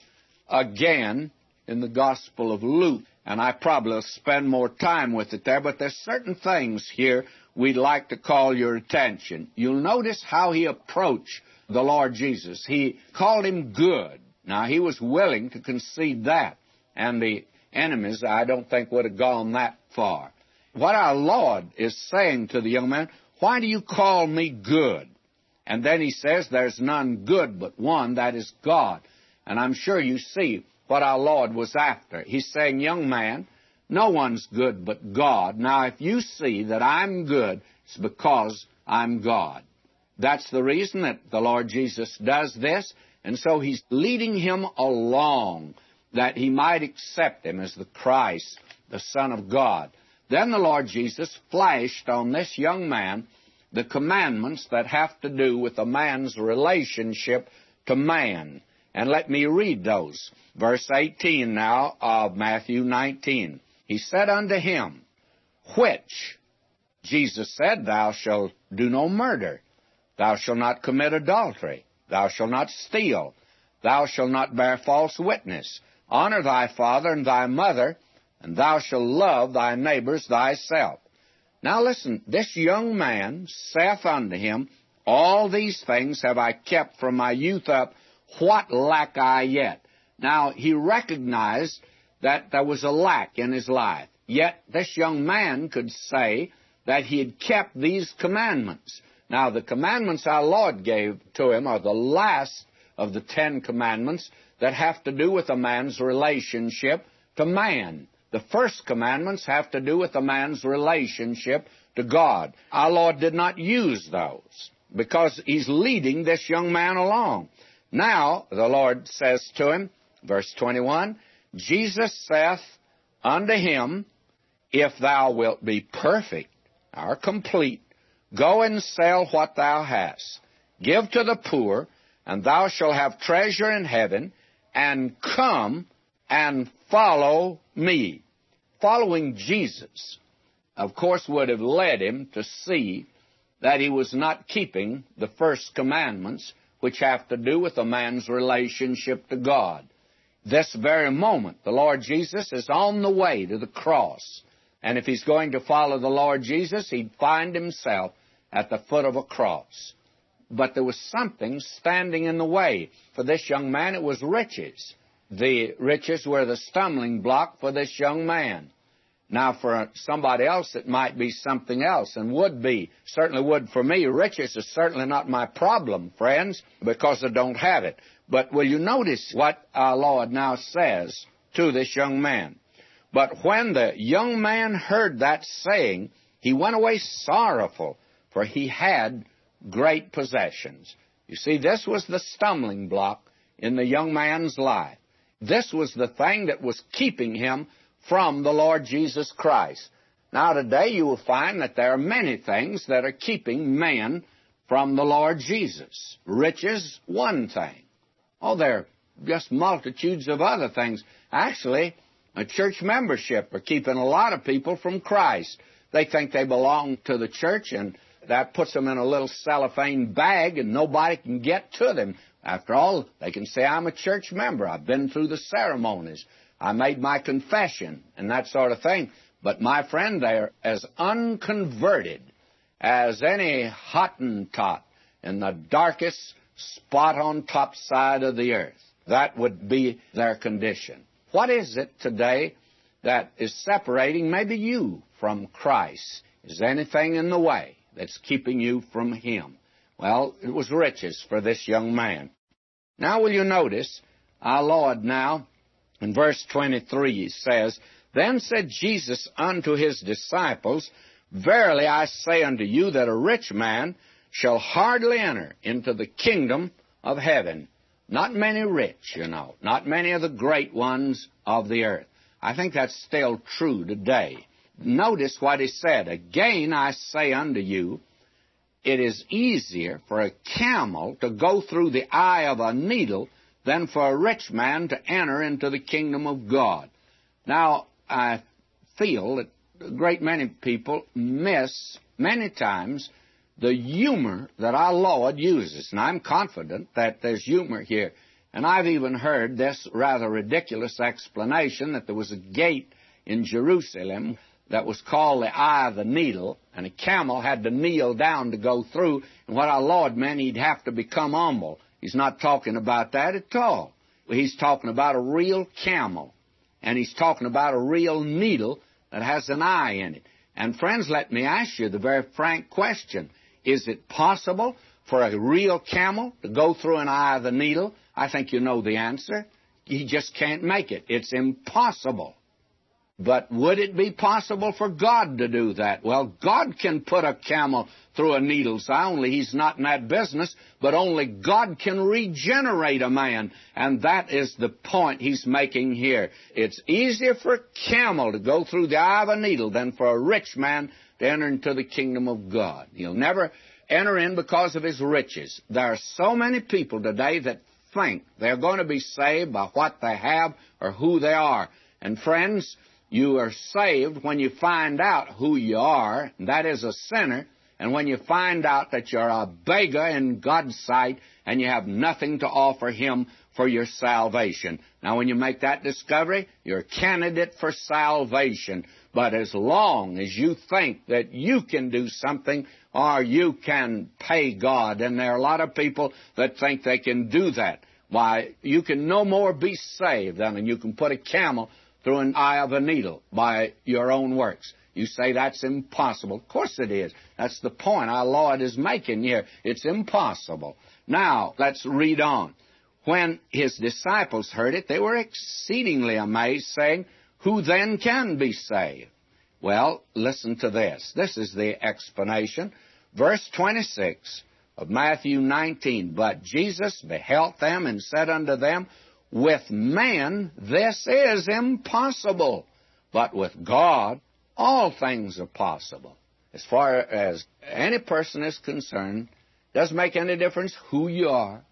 again in the Gospel of Luke. And I probably will spend more time with it there, but there's certain things here we'd like to call your attention. You'll notice how he approached the Lord Jesus. He called him good. Now, he was willing to concede that. And the enemies, I don't think would have gone that far. What our Lord is saying to the young man, why do you call me good? And then he says, there's none good but one, that is God. And I'm sure you see what our Lord was after. He's saying, young man, no one's good but God. Now, if you see that I'm good, it's because I'm God. That's the reason that the Lord Jesus does this. And so he's leading him along that he might accept him as the Christ, the Son of God. Then the Lord Jesus flashed on this young man the commandments that have to do with a man's relationship to man. And let me read those. Verse 18 now of Matthew 19. He said unto him, Which? Jesus said, Thou shalt do no murder. Thou shalt not commit adultery. Thou shalt not steal. Thou shalt not bear false witness. Honor thy father and thy mother, and thou shalt love thy neighbors thyself. Now listen, this young man saith unto him, All these things have I kept from my youth up, what lack I yet? Now he recognized that there was a lack in his life. Yet this young man could say that he had kept these commandments. Now the commandments our Lord gave to him are the last of the Ten Commandments that have to do with a man's relationship to man. The first commandments have to do with a man's relationship to God. Our Lord did not use those because He's leading this young man along. Now, the Lord says to him, verse 21, Jesus saith unto him, If thou wilt be perfect or complete, go and sell what thou hast, give to the poor, and thou shalt have treasure in heaven, and come and follow me. following Jesus, of course, would have led him to see that he was not keeping the first commandments, which have to do with a man's relationship to God. This very moment, the Lord Jesus is on the way to the cross. And if he's going to follow the Lord Jesus, he'd find himself at the foot of a cross. But there was something standing in the way. For this young man, it was riches. The riches were the stumbling block for this young man. Now, for somebody else, it might be something else, and would be. Certainly would for me. Riches is certainly not my problem, friends, because I don't have it. But will you notice what our Lord now says to this young man? But when the young man heard that saying, he went away sorrowful, for he had great possessions. You see, this was the stumbling block in the young man's life. This was the thing that was keeping him from the Lord Jesus Christ. Now, today you will find that there are many things that are keeping men from the Lord Jesus. Riches, one thing. Oh, there are just multitudes of other things. Actually, a church membership are keeping a lot of people from Christ. They think they belong to the church, and that puts them in a little cellophane bag, and nobody can get to them. After all, they can say, I'm a church member. I've been through the ceremonies. I made my confession and that sort of thing. But my friend, they're as unconverted as any Hottentot in the darkest spot on top side of the earth. That would be their condition. What is it today that is separating maybe you from Christ? Is anything in the way that's keeping you from Him? Well, it was riches for this young man. Now, will you notice our Lord now in verse 23 says, Then said Jesus unto his disciples, Verily I say unto you that a rich man shall hardly enter into the kingdom of heaven. Not many rich, you know, not many of the great ones of the earth. I think that's still true today. Notice what he said. Again I say unto you, it is easier for a camel to go through the eye of a needle than for a rich man to enter into the kingdom of God. Now, I feel that a great many people miss many times the humor that our Lord uses. And I'm confident that there's humor here. And I've even heard this rather ridiculous explanation that there was a gate in Jerusalem that was called the Eye of the Needle, and a camel had to kneel down to go through. And what our Lord meant, he'd have to become humble. He's not talking about that at all. He's talking about a real camel. And he's talking about a real needle that has an eye in it. And friends, let me ask you the very frank question. Is it possible for a real camel to go through an eye of the needle? I think you know the answer. He just can't make it. It's impossible. But would it be possible for God to do that? Well, God can put a camel through a needle's eye, only He's not in that business, but only God can regenerate a man. And that is the point He's making here. It's easier for a camel to go through the eye of a needle than for a rich man to enter into the kingdom of God. He'll never enter in because of his riches. There are so many people today that think they're going to be saved by what they have or who they are. And friends, you are saved when you find out who you are, that is a sinner, and when you find out that you're a beggar in God's sight and you have nothing to offer Him for your salvation. Now, when you make that discovery, you're a candidate for salvation. But as long as you think that you can do something or you can pay God, and there are a lot of people that think they can do that, why, you can no more be saved than you can put a camel through an eye of a needle by your own works. You say that's impossible. Of course it is. That's the point our Lord is making here. It's impossible. Now, let's read on. When his disciples heard it, they were exceedingly amazed, saying, Who then can be saved? Well, listen to this. This is the explanation. Verse 26 of Matthew 19. But Jesus beheld them and said unto them, with man, this is impossible. But with God, all things are possible. As far as any person is concerned, doesn't make any difference who you are.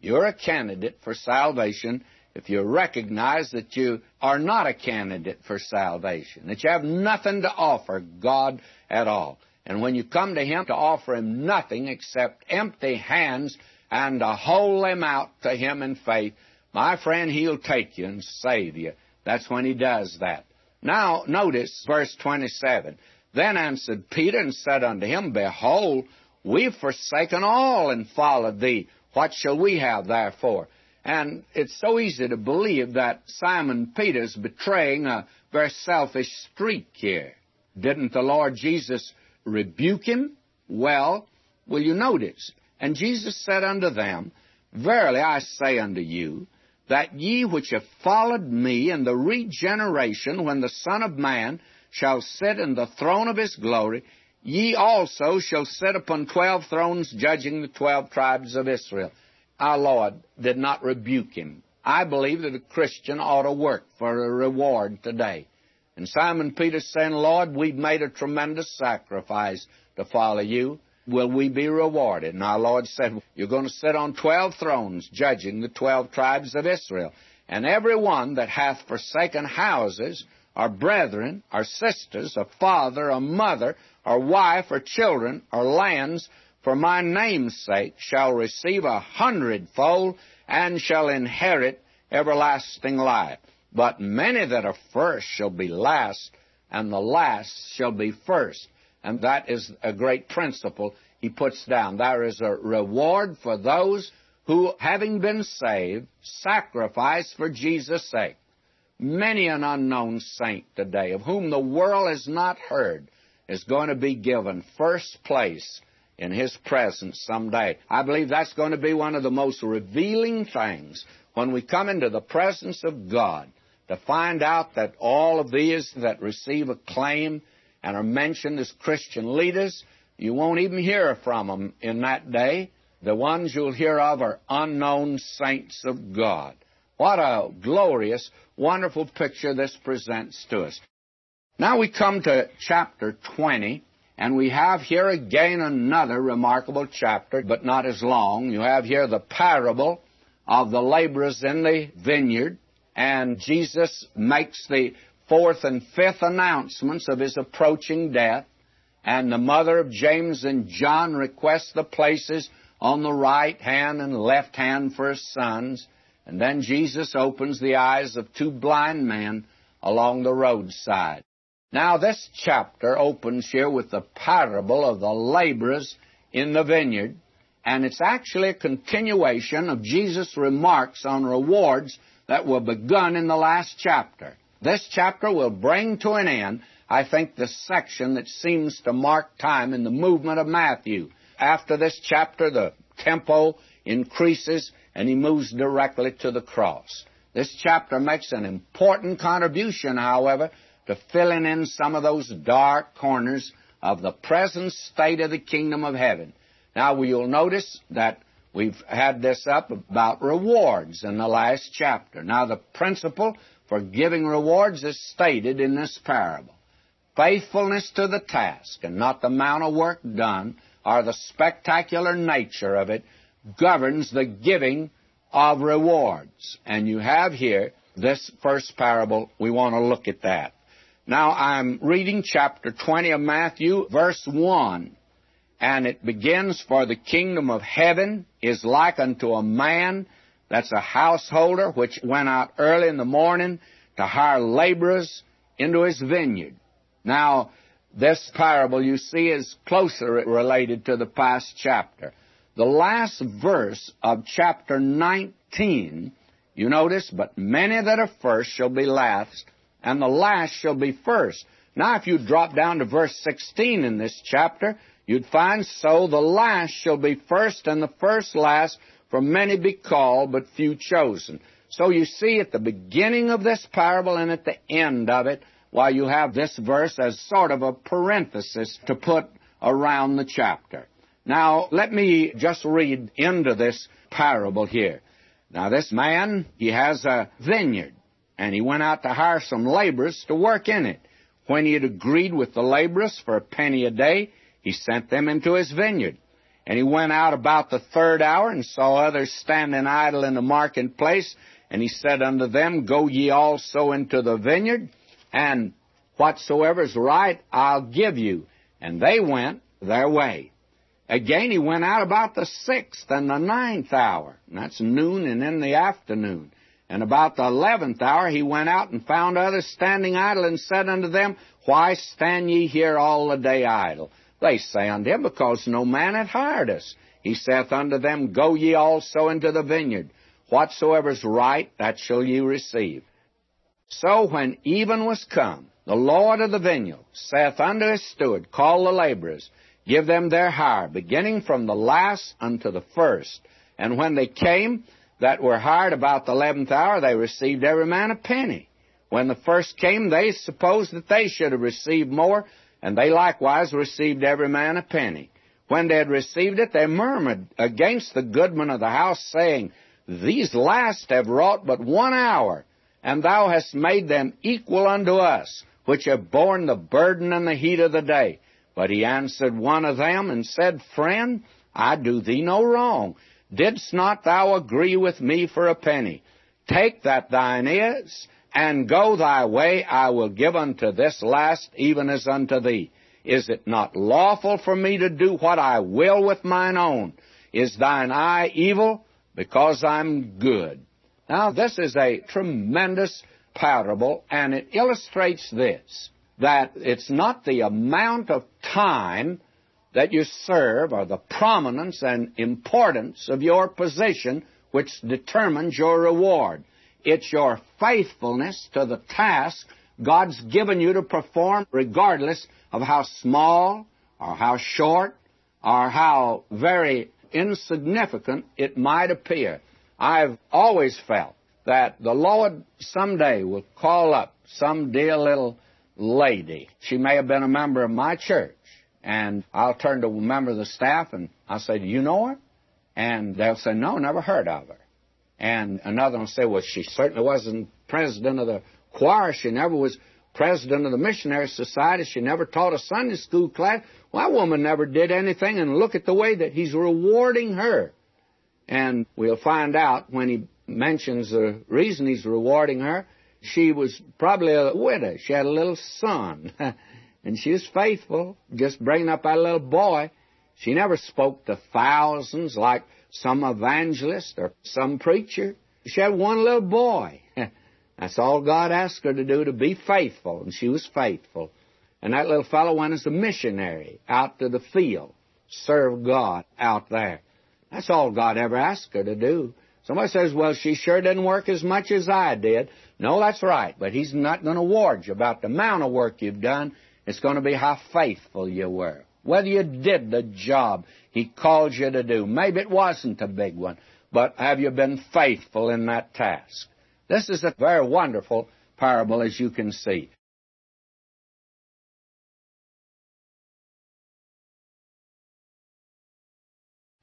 You're a candidate for salvation if you recognize that you are not a candidate for salvation, that you have nothing to offer God at all. And when you come to Him to offer Him nothing except empty hands and to hold them out to Him in faith, my friend, He'll take you and save you. That's when He does that. Now, notice verse 27. Then answered Peter and said unto him, Behold, we've forsaken all and followed thee. What shall we have therefore? And it's so easy to believe that Simon Peter's betraying a very selfish streak here. Didn't the Lord Jesus rebuke him? Well, will you notice? And Jesus said unto them, Verily I say unto you, that ye which have followed me in the regeneration when the Son of Man shall sit in the throne of his glory, ye also shall sit upon twelve thrones judging the twelve tribes of Israel. Our Lord did not rebuke him. I believe that a Christian ought to work for a reward today. And Simon Peter saying, Lord, we've made a tremendous sacrifice to follow you. Will we be rewarded? And our Lord said, You're going to sit on twelve thrones, judging the twelve tribes of Israel. And every one that hath forsaken houses, or brethren, or sisters, or father, or mother, or wife, or children, or lands, for my name's sake, shall receive a hundredfold, and shall inherit everlasting life. But many that are first shall be last, and the last shall be first. And that is a great principle he puts down. There is a reward for those who, having been saved, sacrifice for Jesus' sake. Many an unknown saint today, of whom the world has not heard, is going to be given first place in His presence someday. I believe that's going to be one of the most revealing things when we come into the presence of God to find out that all of these that receive acclaim and are mentioned as Christian leaders, you won't even hear from them in that day. The ones you'll hear of are unknown saints of God. What a glorious, wonderful picture this presents to us. Now we come to chapter 20, and we have here again another remarkable chapter, but not as long. You have here the parable of the laborers in the vineyard, and Jesus makes the fourth and fifth announcements of his approaching death, and the mother of James and John requests the places on the right hand and left hand for his sons. And then Jesus opens the eyes of two blind men along the roadside. Now, this chapter opens here with the parable of the laborers in the vineyard, and it's actually a continuation of Jesus' remarks on rewards that were begun in the last chapter. This chapter will bring to an end, I think, the section that seems to mark time in the movement of Matthew. After this chapter, the tempo increases and he moves directly to the cross. This chapter makes an important contribution, however, to filling in some of those dark corners of the present state of the kingdom of heaven. Now, you'll notice that we've had this up about rewards in the last chapter. Now, the principle for giving rewards is stated in this parable. Faithfulness to the task and not the amount of work done or the spectacular nature of it governs the giving of rewards. And you have here this first parable. We want to look at that. Now I'm reading chapter 20 of Matthew, verse 1. And it begins, For the kingdom of heaven is like unto a man that's a householder which went out early in the morning to hire laborers into his vineyard. Now, this parable, you see, is closer related to the past chapter. The last verse of chapter 19, you notice, but many that are first shall be last, and the last shall be first. Now, if you drop down to verse 16 in this chapter, you'd find, So the last shall be first, and the first last, for many be called, but few chosen. So you see at the beginning of this parable and at the end of it, why you have this verse as sort of a parenthesis to put around the chapter. Now, let me just read into this parable here. Now, this man, he has a vineyard, and he went out to hire some laborers to work in it. When he had agreed with the laborers for a penny a day, he sent them into his vineyard. And he went out about the third hour and saw others standing idle in the marketplace. And he said unto them, Go ye also into the vineyard, and whatsoever is right I'll give you. And they went their way. Again he went out about the sixth and the ninth hour. And that's noon and in the afternoon. And about the eleventh hour he went out and found others standing idle, and said unto them, Why stand ye here all the day idle? They say unto him, Because no man hath hired us. He saith unto them, Go ye also into the vineyard. Whatsoever is right, that shall ye receive. So when even was come, the Lord of the vineyard saith unto his steward, Call the laborers, give them their hire, beginning from the last unto the first. And when they came that were hired about the eleventh hour, they received every man a penny. When the first came, they supposed that they should have received more, and they likewise received every man a penny. When they had received it, they murmured against the goodman of the house, saying, These last have wrought but one hour, and thou hast made them equal unto us, which have borne the burden and the heat of the day. But he answered one of them and said, Friend, I do thee no wrong. Didst not thou agree with me for a penny? Take that thine is, and go thy way, I will give unto this last even as unto thee. Is it not lawful for me to do what I will with mine own? Is thine eye evil? Because I'm good. Now, this is a tremendous parable, and it illustrates this that it's not the amount of time that you serve or the prominence and importance of your position which determines your reward. It's your faithfulness to the task God's given you to perform, regardless of how small or how short or how very insignificant it might appear. I've always felt that the Lord someday will call up some dear little lady. She may have been a member of my church. And I'll turn to a member of the staff and I'll say, Do you know her? And they'll say, No, never heard of her. And another will say, Well, she certainly wasn't president of the choir. She never was president of the missionary society. She never taught a Sunday school class. Well, that woman never did anything, and look at the way that he's rewarding her. And we'll find out when he mentions the reason he's rewarding her. She was probably a widow. She had a little son. and she was faithful, just bringing up that little boy. She never spoke to thousands like some evangelist or some preacher. She had one little boy. That's all God asked her to do, to be faithful, and she was faithful. And that little fellow went as a missionary out to the field, serve God out there. That's all God ever asked her to do. Somebody says, well, she sure didn't work as much as I did. No, that's right, but He's not going to award you about the amount of work you've done. It's going to be how faithful you were. Whether you did the job he called you to do. Maybe it wasn't a big one, but have you been faithful in that task? This is a very wonderful parable, as you can see.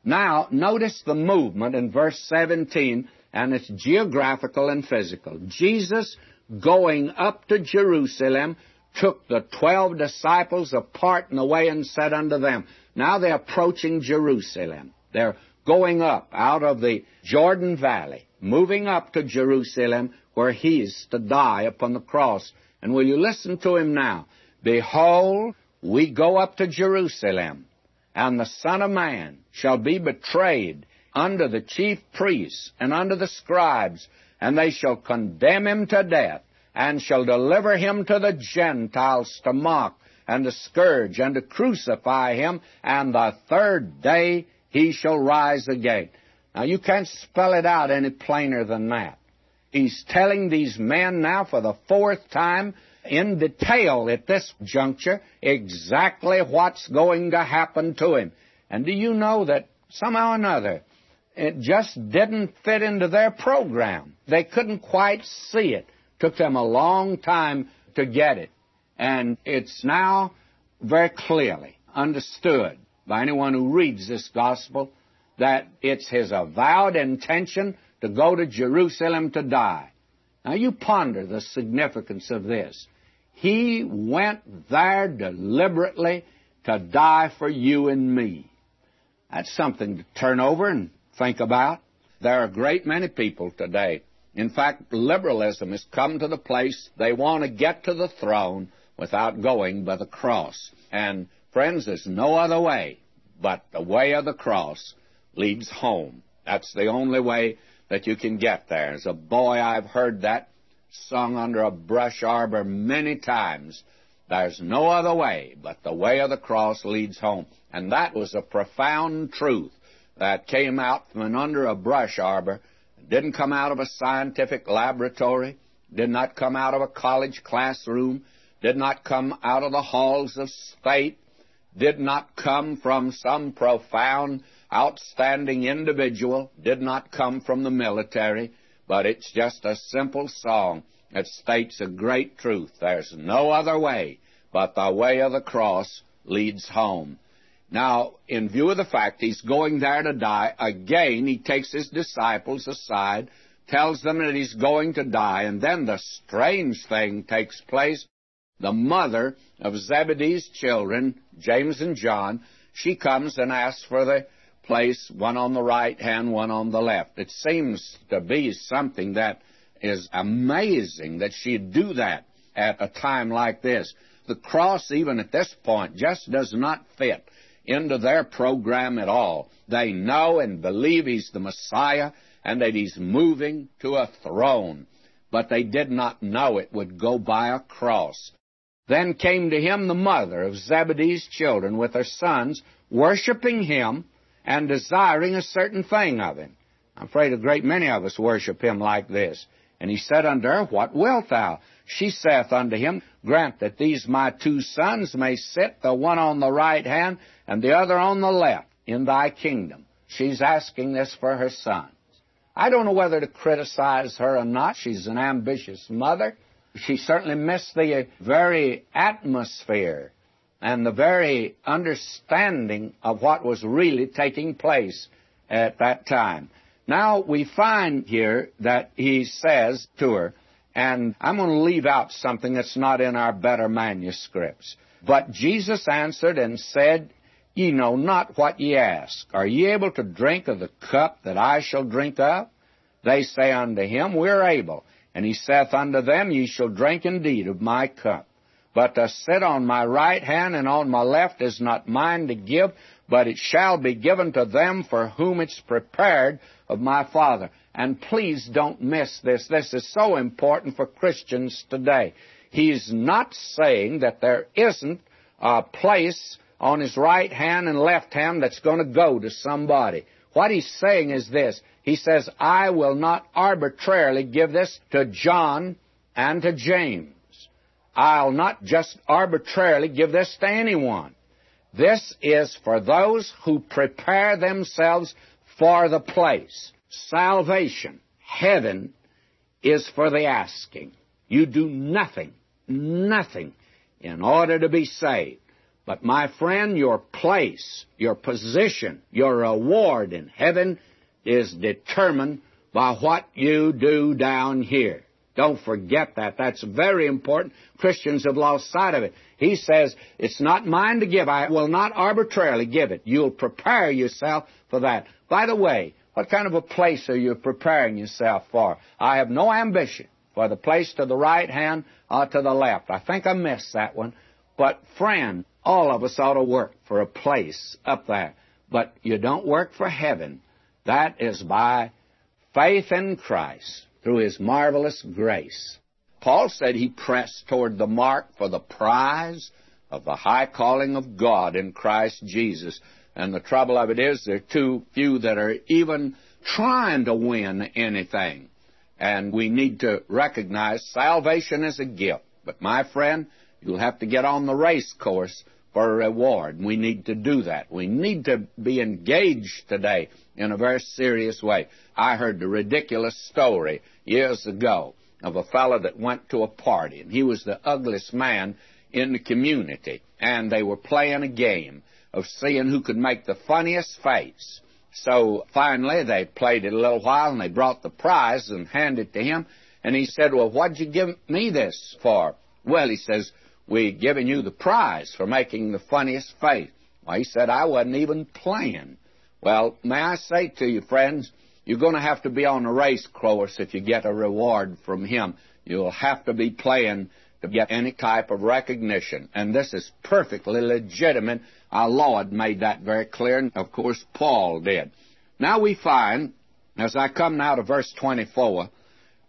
Now, notice the movement in verse 17, and it's geographical and physical. Jesus, going up to Jerusalem, took the twelve disciples apart in the way and said unto them, now they're approaching Jerusalem. They're going up out of the Jordan Valley, moving up to Jerusalem where he is to die upon the cross. And will you listen to him now? Behold, we go up to Jerusalem, and the Son of Man shall be betrayed under the chief priests and under the scribes, and they shall condemn him to death, and shall deliver him to the Gentiles to mock, and to scourge and to crucify him, and the third day he shall rise again. Now you can't spell it out any plainer than that. He's telling these men now for the fourth time in detail at this juncture exactly what's going to happen to him. And do you know that somehow or another it just didn't fit into their program? They couldn't quite see it. Took them a long time to get it. And it's now very clearly understood by anyone who reads this gospel that it's his avowed intention to go to Jerusalem to die. Now you ponder the significance of this. He went there deliberately to die for you and me. That's something to turn over and think about. There are a great many people today. In fact, liberalism has come to the place they want to get to the throne without going by the cross. And friends, there's no other way but the way of the cross leads home. That's the only way that you can get there. As a boy, I've heard that sung under a brush arbor many times. There's no other way but the way of the cross leads home. And that was a profound truth that came out from under a brush arbor. Didn't come out of a scientific laboratory, did not come out of a college classroom, did not come out of the halls of state, did not come from some profound, outstanding individual, did not come from the military, but it's just a simple song that states a great truth. There's no other way but the way of the cross leads home. Now, in view of the fact he's going there to die, again he takes his disciples aside, tells them that he's going to die, and then the strange thing takes place. The mother of Zebedee's children, James and John, she comes and asks for the place, one on the right hand, one on the left. It seems to be something that is amazing that she'd do that at a time like this. The cross, even at this point, just does not fit into their program at all. They know and believe he's the Messiah and that he's moving to a throne, but they did not know it would go by a cross. Then came to him the mother of Zebedee's children with her sons, worshiping him and desiring a certain thing of him. I'm afraid a great many of us worship him like this. And he said unto her, What wilt thou? She saith unto him, Grant that these my two sons may sit, the one on the right hand and the other on the left, in thy kingdom. She's asking this for her sons. I don't know whether to criticize her or not. She's an ambitious mother. She certainly missed the very atmosphere and the very understanding of what was really taking place at that time. Now we find here that he says to her, and I'm going to leave out something that's not in our better manuscripts. But Jesus answered and said, Ye know not what ye ask. Are ye able to drink of the cup that I shall drink of? They say unto him, We're able. And he saith unto them, Ye shall drink indeed of my cup. But to sit on my right hand and on my left is not mine to give, but it shall be given to them for whom it's prepared of my Father. And please don't miss this. This is so important for Christians today. He's not saying that there isn't a place on his right hand and left hand that's going to go to somebody. What he's saying is this. He says, I will not arbitrarily give this to John and to James. I'll not just arbitrarily give this to anyone. This is for those who prepare themselves for the place. Salvation, heaven, is for the asking. You do nothing, nothing in order to be saved. But my friend, your place, your position, your reward in heaven is determined by what you do down here. Don't forget that. That's very important. Christians have lost sight of it. He says, It's not mine to give. I will not arbitrarily give it. You'll prepare yourself for that. By the way, what kind of a place are you preparing yourself for? I have no ambition for the place to the right hand or to the left. I think I missed that one. But, friend, all of us ought to work for a place up there. But you don't work for heaven. That is by faith in Christ through his marvelous grace. Paul said he pressed toward the mark for the prize of the high calling of God in Christ Jesus. And the trouble of it is there are too few that are even trying to win anything. And we need to recognize salvation is a gift. But my friend, you'll have to get on the race course for a reward. We need to do that. We need to be engaged today in a very serious way. I heard the ridiculous story years ago of a fellow that went to a party, and he was the ugliest man in the community, and they were playing a game of seeing who could make the funniest face. So finally, they played it a little while, and they brought the prize and handed it to him, and he said, Well, what'd you give me this for? Well, he says, we giving you the prize for making the funniest face. Well, he said, I wasn't even playing. Well, may I say to you, friends, you're going to have to be on a race course if you get a reward from Him. You'll have to be playing to get any type of recognition. And this is perfectly legitimate. Our Lord made that very clear, and of course Paul did. Now we find, as I come now to verse 24,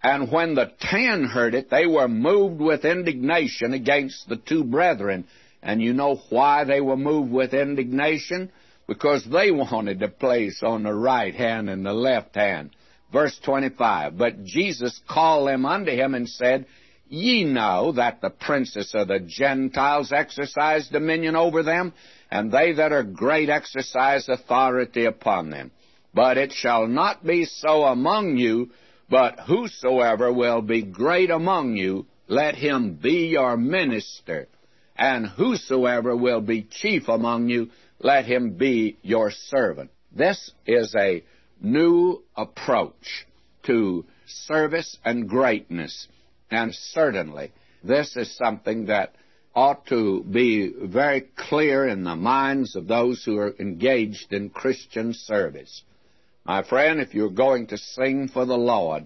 and when the ten heard it, they were moved with indignation against the two brethren. And you know why they were moved with indignation? Because they wanted a place on the right hand and the left hand. Verse 25, But Jesus called them unto him and said, Ye know that the princes of the Gentiles exercise dominion over them, and they that are great exercise authority upon them. But it shall not be so among you, but whosoever will be great among you, let him be your minister. And whosoever will be chief among you, let him be your servant. This is a new approach to service and greatness. And certainly, this is something that ought to be very clear in the minds of those who are engaged in Christian service. My friend, if you're going to sing for the Lord,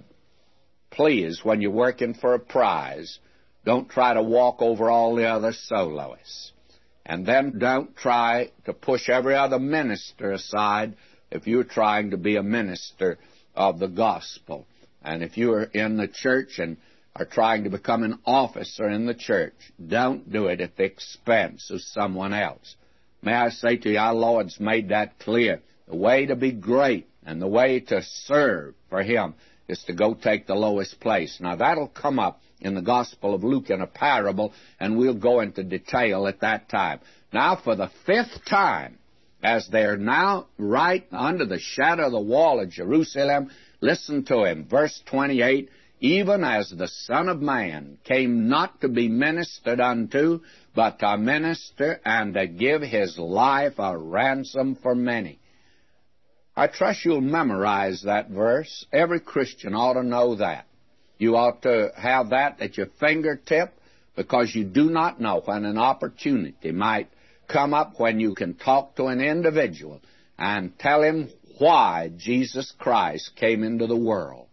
please, when you're working for a prize, don't try to walk over all the other soloists. And then don't try to push every other minister aside if you're trying to be a minister of the gospel. And if you are in the church and are trying to become an officer in the church, don't do it at the expense of someone else. May I say to you, our Lord's made that clear. The way to be great and the way to serve for Him is to go take the lowest place. Now, that'll come up in the Gospel of Luke in a parable, and we'll go into detail at that time. Now, for the fifth time, as they're now right under the shadow of the wall of Jerusalem, listen to him. Verse 28 Even as the Son of Man came not to be ministered unto, but to minister and to give his life a ransom for many. I trust you'll memorize that verse. Every Christian ought to know that. You ought to have that at your fingertip because you do not know when an opportunity might come up when you can talk to an individual and tell him why Jesus Christ came into the world,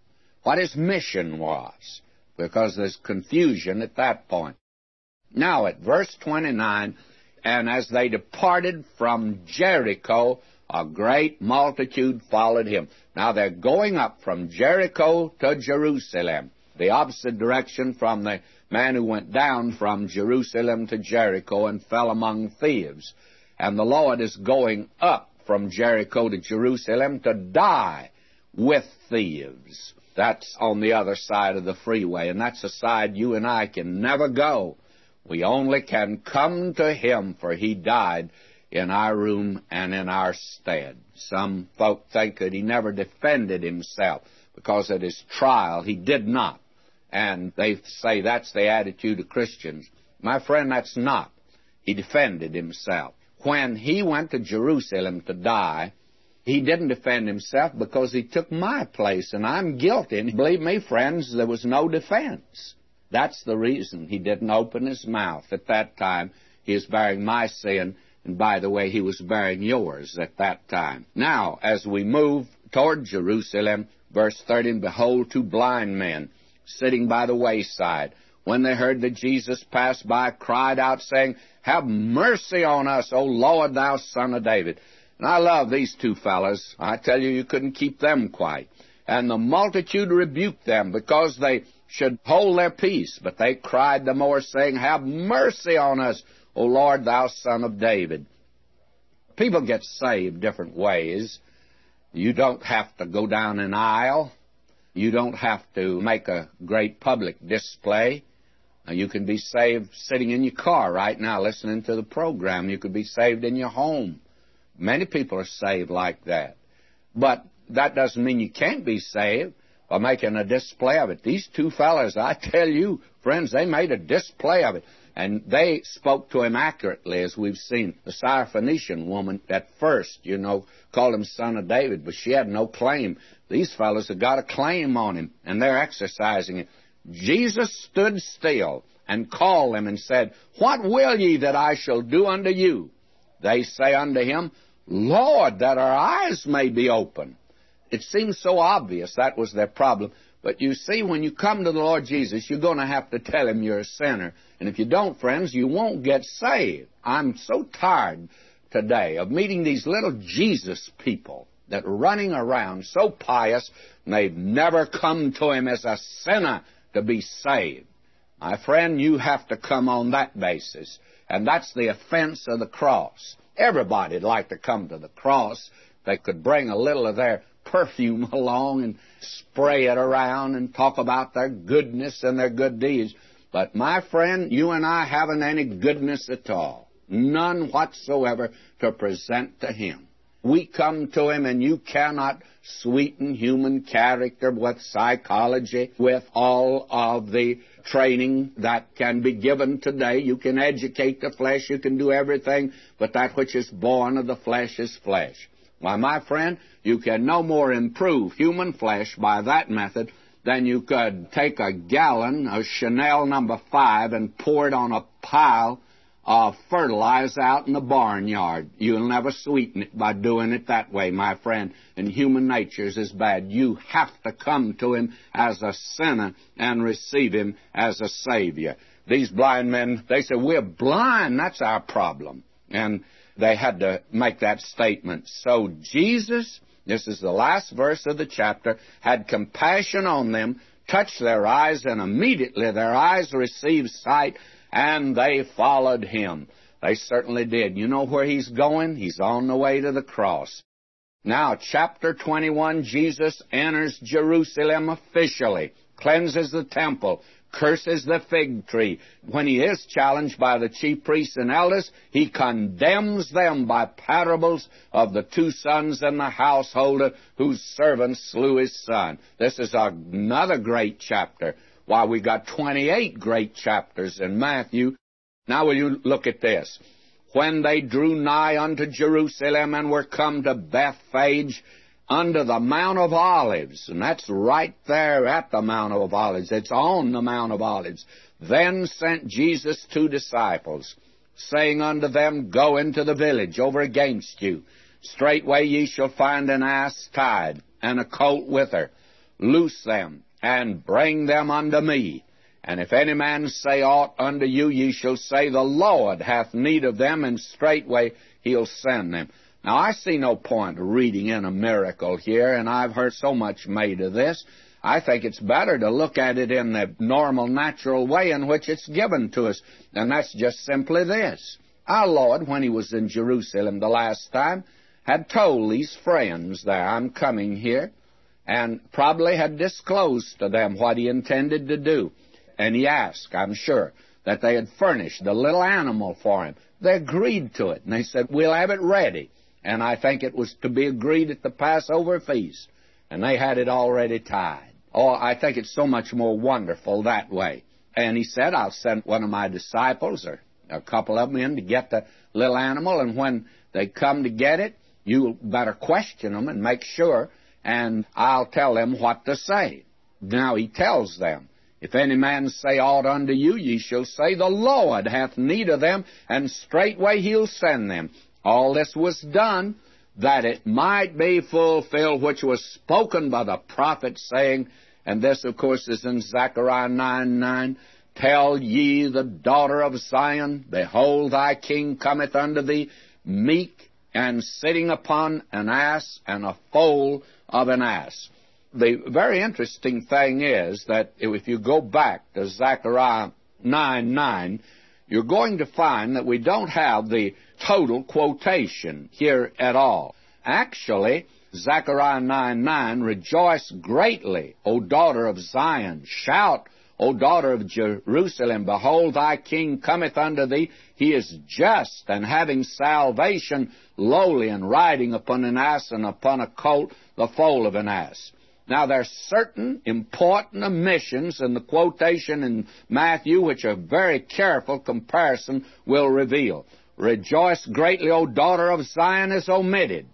what his mission was, because there's confusion at that point. Now, at verse 29, and as they departed from Jericho, a great multitude followed him. Now they're going up from Jericho to Jerusalem, the opposite direction from the man who went down from Jerusalem to Jericho and fell among thieves. And the Lord is going up from Jericho to Jerusalem to die with thieves. That's on the other side of the freeway, and that's a side you and I can never go. We only can come to Him, for He died in our room and in our stead. Some folk think that he never defended himself because at his trial he did not. And they say that's the attitude of Christians. My friend, that's not. He defended himself. When he went to Jerusalem to die, he didn't defend himself because he took my place, and I'm guilty. And believe me, friends, there was no defense. That's the reason he didn't open his mouth at that time. He is bearing my sin and by the way, he was bearing yours at that time. Now, as we move toward Jerusalem, verse 30, behold, two blind men sitting by the wayside. When they heard that Jesus passed by, cried out, saying, Have mercy on us, O Lord, thou son of David. And I love these two fellows. I tell you, you couldn't keep them quiet. And the multitude rebuked them because they should hold their peace. But they cried the more, saying, Have mercy on us, O Lord, thou son of David. People get saved different ways. You don't have to go down an aisle. You don't have to make a great public display. You can be saved sitting in your car right now listening to the program. You could be saved in your home. Many people are saved like that. But that doesn't mean you can't be saved by making a display of it. These two fellows, I tell you, friends, they made a display of it. And they spoke to him accurately, as we've seen. The Syrophoenician woman, at first, you know, called him son of David, but she had no claim. These fellows have got a claim on him, and they're exercising it. Jesus stood still and called them and said, What will ye that I shall do unto you? They say unto him, Lord, that our eyes may be open. It seems so obvious that was their problem. But you see, when you come to the Lord Jesus, you're going to have to tell him you're a sinner. And if you don't, friends, you won't get saved. I'm so tired today of meeting these little Jesus people that are running around so pious, and they've never come to him as a sinner to be saved. My friend, you have to come on that basis. And that's the offense of the cross. Everybody'd like to come to the cross. They could bring a little of their perfume along and spray it around and talk about their goodness and their good deeds. But my friend, you and I haven't any goodness at all. None whatsoever to present to Him. We come to Him and you cannot sweeten human character with psychology, with all of the training that can be given today. You can educate the flesh, you can do everything, but that which is born of the flesh is flesh. Why, my friend, you can no more improve human flesh by that method than you could take a gallon of Chanel number five and pour it on a pile of fertilizer out in the barnyard. You'll never sweeten it by doing it that way, my friend. And human nature is as bad. You have to come to Him as a sinner and receive Him as a Savior. These blind men, they say, we're blind. That's our problem. And they had to make that statement. So Jesus, this is the last verse of the chapter, had compassion on them, touched their eyes, and immediately their eyes received sight and they followed him. They certainly did. You know where he's going? He's on the way to the cross. Now, chapter 21, Jesus enters Jerusalem officially, cleanses the temple, curses the fig tree. When he is challenged by the chief priests and elders, he condemns them by parables of the two sons and the householder whose servant slew his son. This is another great chapter. Why, we got 28 great chapters in Matthew. Now will you look at this? When they drew nigh unto Jerusalem and were come to Bethphage, under the Mount of Olives, and that's right there at the Mount of Olives. It's on the Mount of Olives. Then sent Jesus two disciples, saying unto them, Go into the village over against you. Straightway ye shall find an ass tied, and a colt with her. Loose them, and bring them unto me. And if any man say aught unto you, ye shall say, The Lord hath need of them, and straightway he'll send them. Now, I see no point reading in a miracle here, and I've heard so much made of this. I think it's better to look at it in the normal, natural way in which it's given to us, and that's just simply this. Our Lord, when he was in Jerusalem the last time, had told these friends there, I'm coming here and probably had disclosed to them what he intended to do. And he asked, I'm sure, that they had furnished the little animal for him. They agreed to it, and they said, We'll have it ready. And I think it was to be agreed at the Passover feast. And they had it already tied. Oh, I think it's so much more wonderful that way. And he said, I'll send one of my disciples or a couple of them in to get the little animal, and when they come to get it, you better question them and make sure and I'll tell them what to say. Now he tells them, If any man say aught unto you, ye shall say, The Lord hath need of them, and straightway he'll send them. All this was done that it might be fulfilled which was spoken by the prophet, saying, and this, of course, is in Zechariah 9 9. Tell ye the daughter of Zion, Behold, thy king cometh unto thee, meek and sitting upon an ass and a foal of an ass. The very interesting thing is that if you go back to Zechariah 9 9, you're going to find that we don't have the total quotation here at all. Actually, Zechariah 9 9, rejoice greatly, O daughter of Zion, shout, O daughter of Jerusalem, behold, thy king cometh unto thee. He is just and having salvation, lowly and riding upon an ass and upon a colt, the foal of an ass. Now, there are certain important omissions in the quotation in Matthew which a very careful comparison will reveal. Rejoice greatly, O daughter of Zion, is omitted.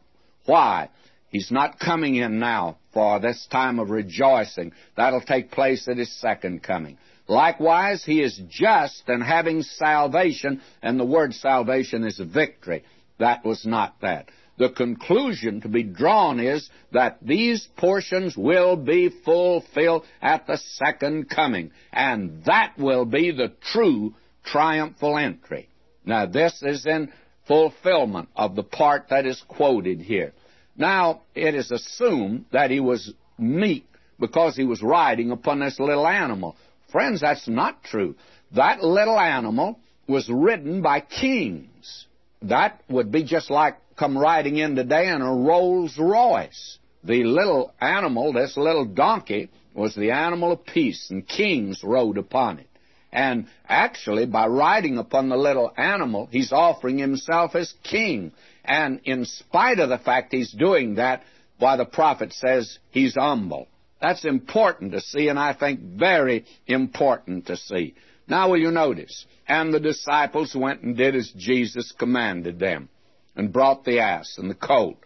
Why? He's not coming in now for this time of rejoicing. That'll take place at his second coming. Likewise, he is just and having salvation, and the word salvation is victory. That was not that. The conclusion to be drawn is that these portions will be fulfilled at the second coming, and that will be the true triumphal entry. Now, this is in fulfillment of the part that is quoted here. Now, it is assumed that he was meek because he was riding upon this little animal. Friends, that's not true. That little animal was ridden by kings. That would be just like come riding in today in a Rolls Royce. The little animal, this little donkey, was the animal of peace, and kings rode upon it. And actually, by riding upon the little animal, he's offering himself as king. And in spite of the fact he's doing that, why the prophet says he's humble. That's important to see, and I think very important to see. Now, will you notice? And the disciples went and did as Jesus commanded them, and brought the ass and the colt,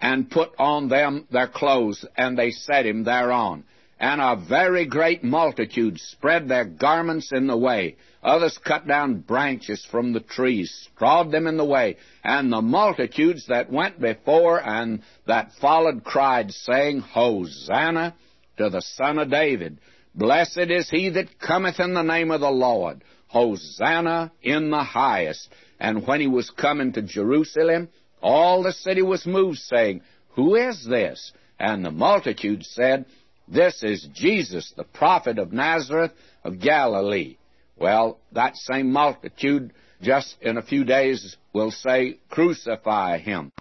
and put on them their clothes, and they set him thereon. And a very great multitude spread their garments in the way. Others cut down branches from the trees, strawed them in the way. And the multitudes that went before and that followed cried, saying, Hosanna to the Son of David. Blessed is he that cometh in the name of the Lord. Hosanna in the highest. And when he was coming to Jerusalem, all the city was moved, saying, Who is this? And the multitude said, This is Jesus, the prophet of Nazareth of Galilee. Well, that same multitude just in a few days will say, Crucify him.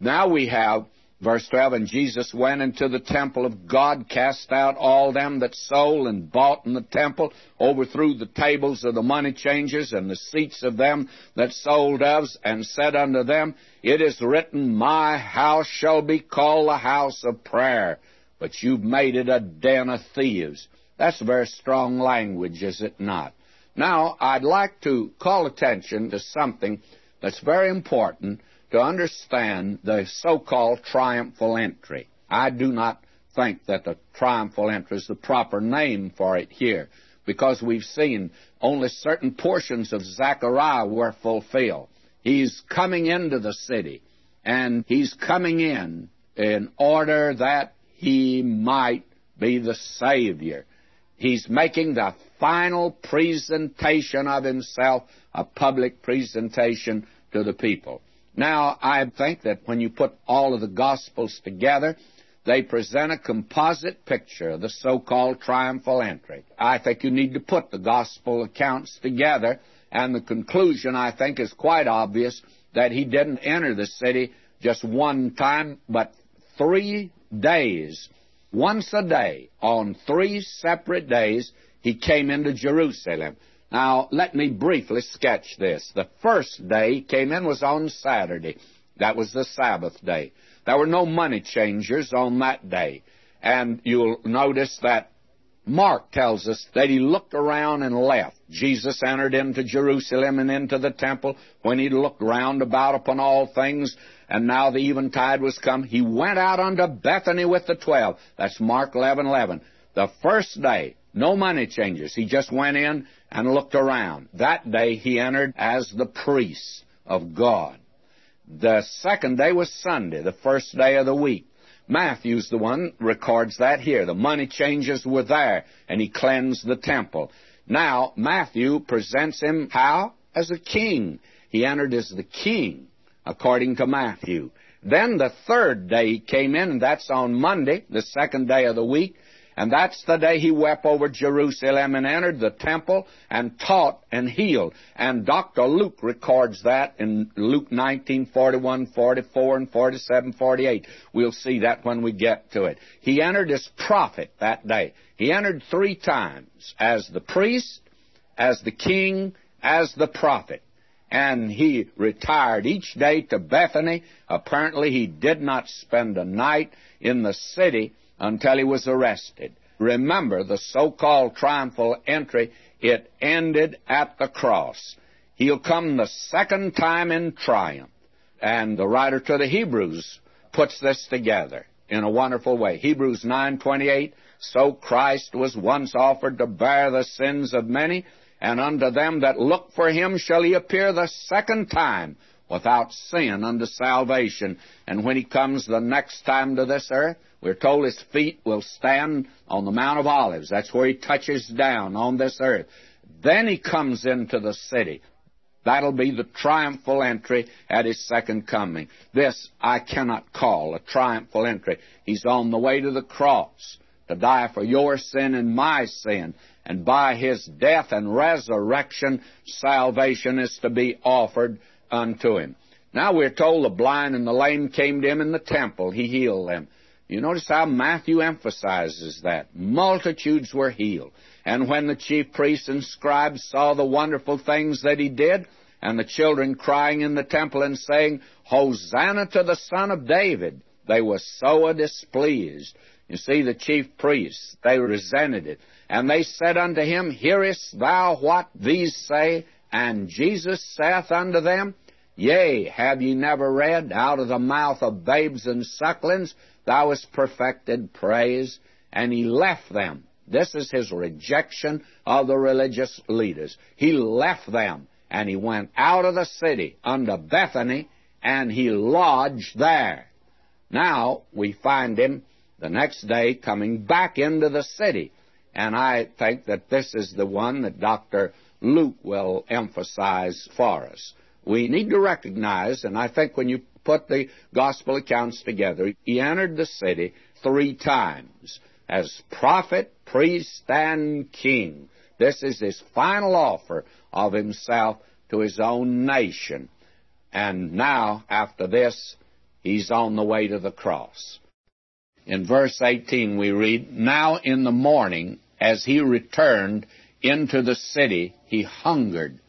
Now we have Verse 12, And Jesus went into the temple of God, cast out all them that sold and bought in the temple, overthrew the tables of the money changers and the seats of them that sold doves, and said unto them, It is written, My house shall be called the house of prayer, but you've made it a den of thieves. That's very strong language, is it not? Now, I'd like to call attention to something that's very important to understand the so-called triumphal entry. I do not think that the triumphal entry is the proper name for it here because we've seen only certain portions of Zechariah were fulfilled. He's coming into the city, and he's coming in in order that he might be the Savior. He's making the final presentation of himself, a public presentation to the people. Now, I think that when you put all of the Gospels together, they present a composite picture of the so-called triumphal entry. I think you need to put the Gospel accounts together, and the conclusion, I think, is quite obvious that he didn't enter the city just one time, but three days. Once a day, on three separate days, he came into Jerusalem. Now, let me briefly sketch this. The first day he came in was on Saturday. That was the Sabbath day. There were no money changers on that day. And you'll notice that Mark tells us that he looked around and left. Jesus entered into Jerusalem and into the temple. When he looked round about upon all things, and now the eventide was come, he went out unto Bethany with the twelve. That's Mark 11, 11. The first day, no money changers. He just went in and looked around. That day he entered as the priest of God. The second day was Sunday, the first day of the week. Matthew's the one records that here. The money changers were there, and he cleansed the temple. Now, Matthew presents him how? As a king. He entered as the king, according to Matthew. Then the third day he came in, and that's on Monday, the second day of the week. And that's the day he wept over Jerusalem and entered the temple and taught and healed. And Dr. Luke records that in Luke 19, 41, 44, and 47, 48. We'll see that when we get to it. He entered as prophet that day. He entered three times as the priest, as the king, as the prophet and he retired each day to Bethany. Apparently, he did not spend a night in the city until he was arrested. Remember, the so-called triumphal entry, it ended at the cross. He'll come the second time in triumph. And the writer to the Hebrews puts this together in a wonderful way. Hebrews 9:28, so Christ was once offered to bear the sins of many, and unto them that look for him shall he appear the second time without sin unto salvation. And when he comes the next time to this earth, we're told his feet will stand on the Mount of Olives. That's where he touches down on this earth. Then he comes into the city. That'll be the triumphal entry at his second coming. This I cannot call a triumphal entry. He's on the way to the cross to die for your sin and my sin. And by his death and resurrection, salvation is to be offered unto him. Now we're told the blind and the lame came to him in the temple. He healed them. You notice how Matthew emphasizes that. Multitudes were healed. And when the chief priests and scribes saw the wonderful things that he did, and the children crying in the temple and saying, Hosanna to the Son of David, they were so displeased. You see, the chief priests, they resented it. And they said unto him, Hearest thou what these say? And Jesus saith unto them, Yea, have ye never read, Out of the mouth of babes and sucklings thou hast perfected praise? And he left them. This is his rejection of the religious leaders. He left them, and he went out of the city unto Bethany, and he lodged there. Now we find him the next day coming back into the city. And I think that this is the one that Dr. Luke will emphasize for us. We need to recognize, and I think when you put the gospel accounts together, he entered the city three times as prophet, priest, and king. This is his final offer of himself to his own nation. And now, after this, he's on the way to the cross. In verse 18 we read, Now in the morning, as he returned into the city, he hungered.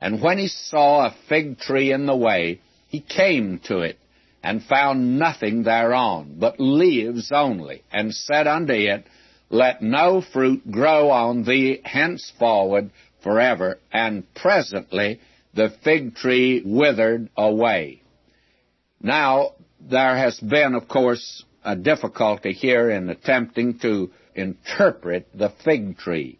And when he saw a fig tree in the way, he came to it, and found nothing thereon, but leaves only, and said unto it, Let no fruit grow on thee henceforward forever. And presently the fig tree withered away. Now, there has been, of course, a difficulty here in attempting to interpret the fig tree.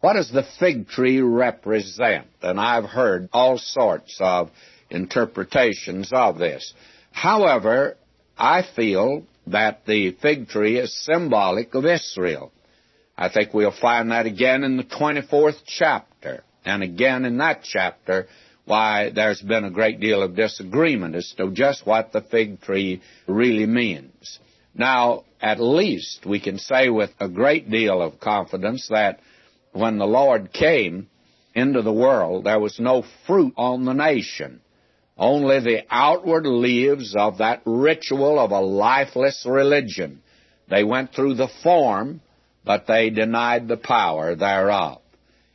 What does the fig tree represent? And I've heard all sorts of interpretations of this. However, I feel that the fig tree is symbolic of Israel. I think we'll find that again in the 24th chapter. And again in that chapter, why there's been a great deal of disagreement as to just what the fig tree really means. Now, at least we can say with a great deal of confidence that when the Lord came into the world, there was no fruit on the nation, only the outward leaves of that ritual of a lifeless religion. They went through the form, but they denied the power thereof.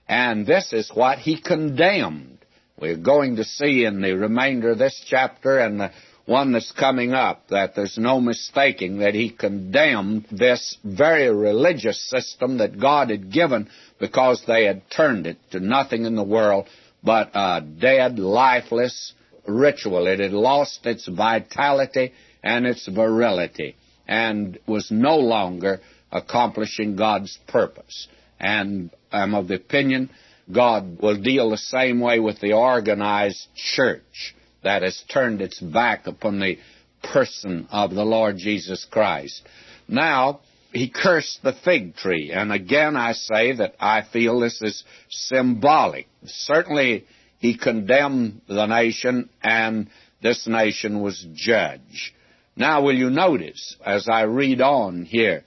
And this is what he condemned. We're going to see in the remainder of this chapter and the one that's coming up that there's no mistaking that he condemned this very religious system that God had given because they had turned it to nothing in the world but a dead, lifeless ritual. It had lost its vitality and its virility and was no longer accomplishing God's purpose. And I'm of the opinion God will deal the same way with the organized church that has turned its back upon the person of the Lord Jesus Christ. Now, he cursed the fig tree, and again I say that I feel this is symbolic. Certainly, he condemned the nation, and this nation was judged. Now, will you notice, as I read on here,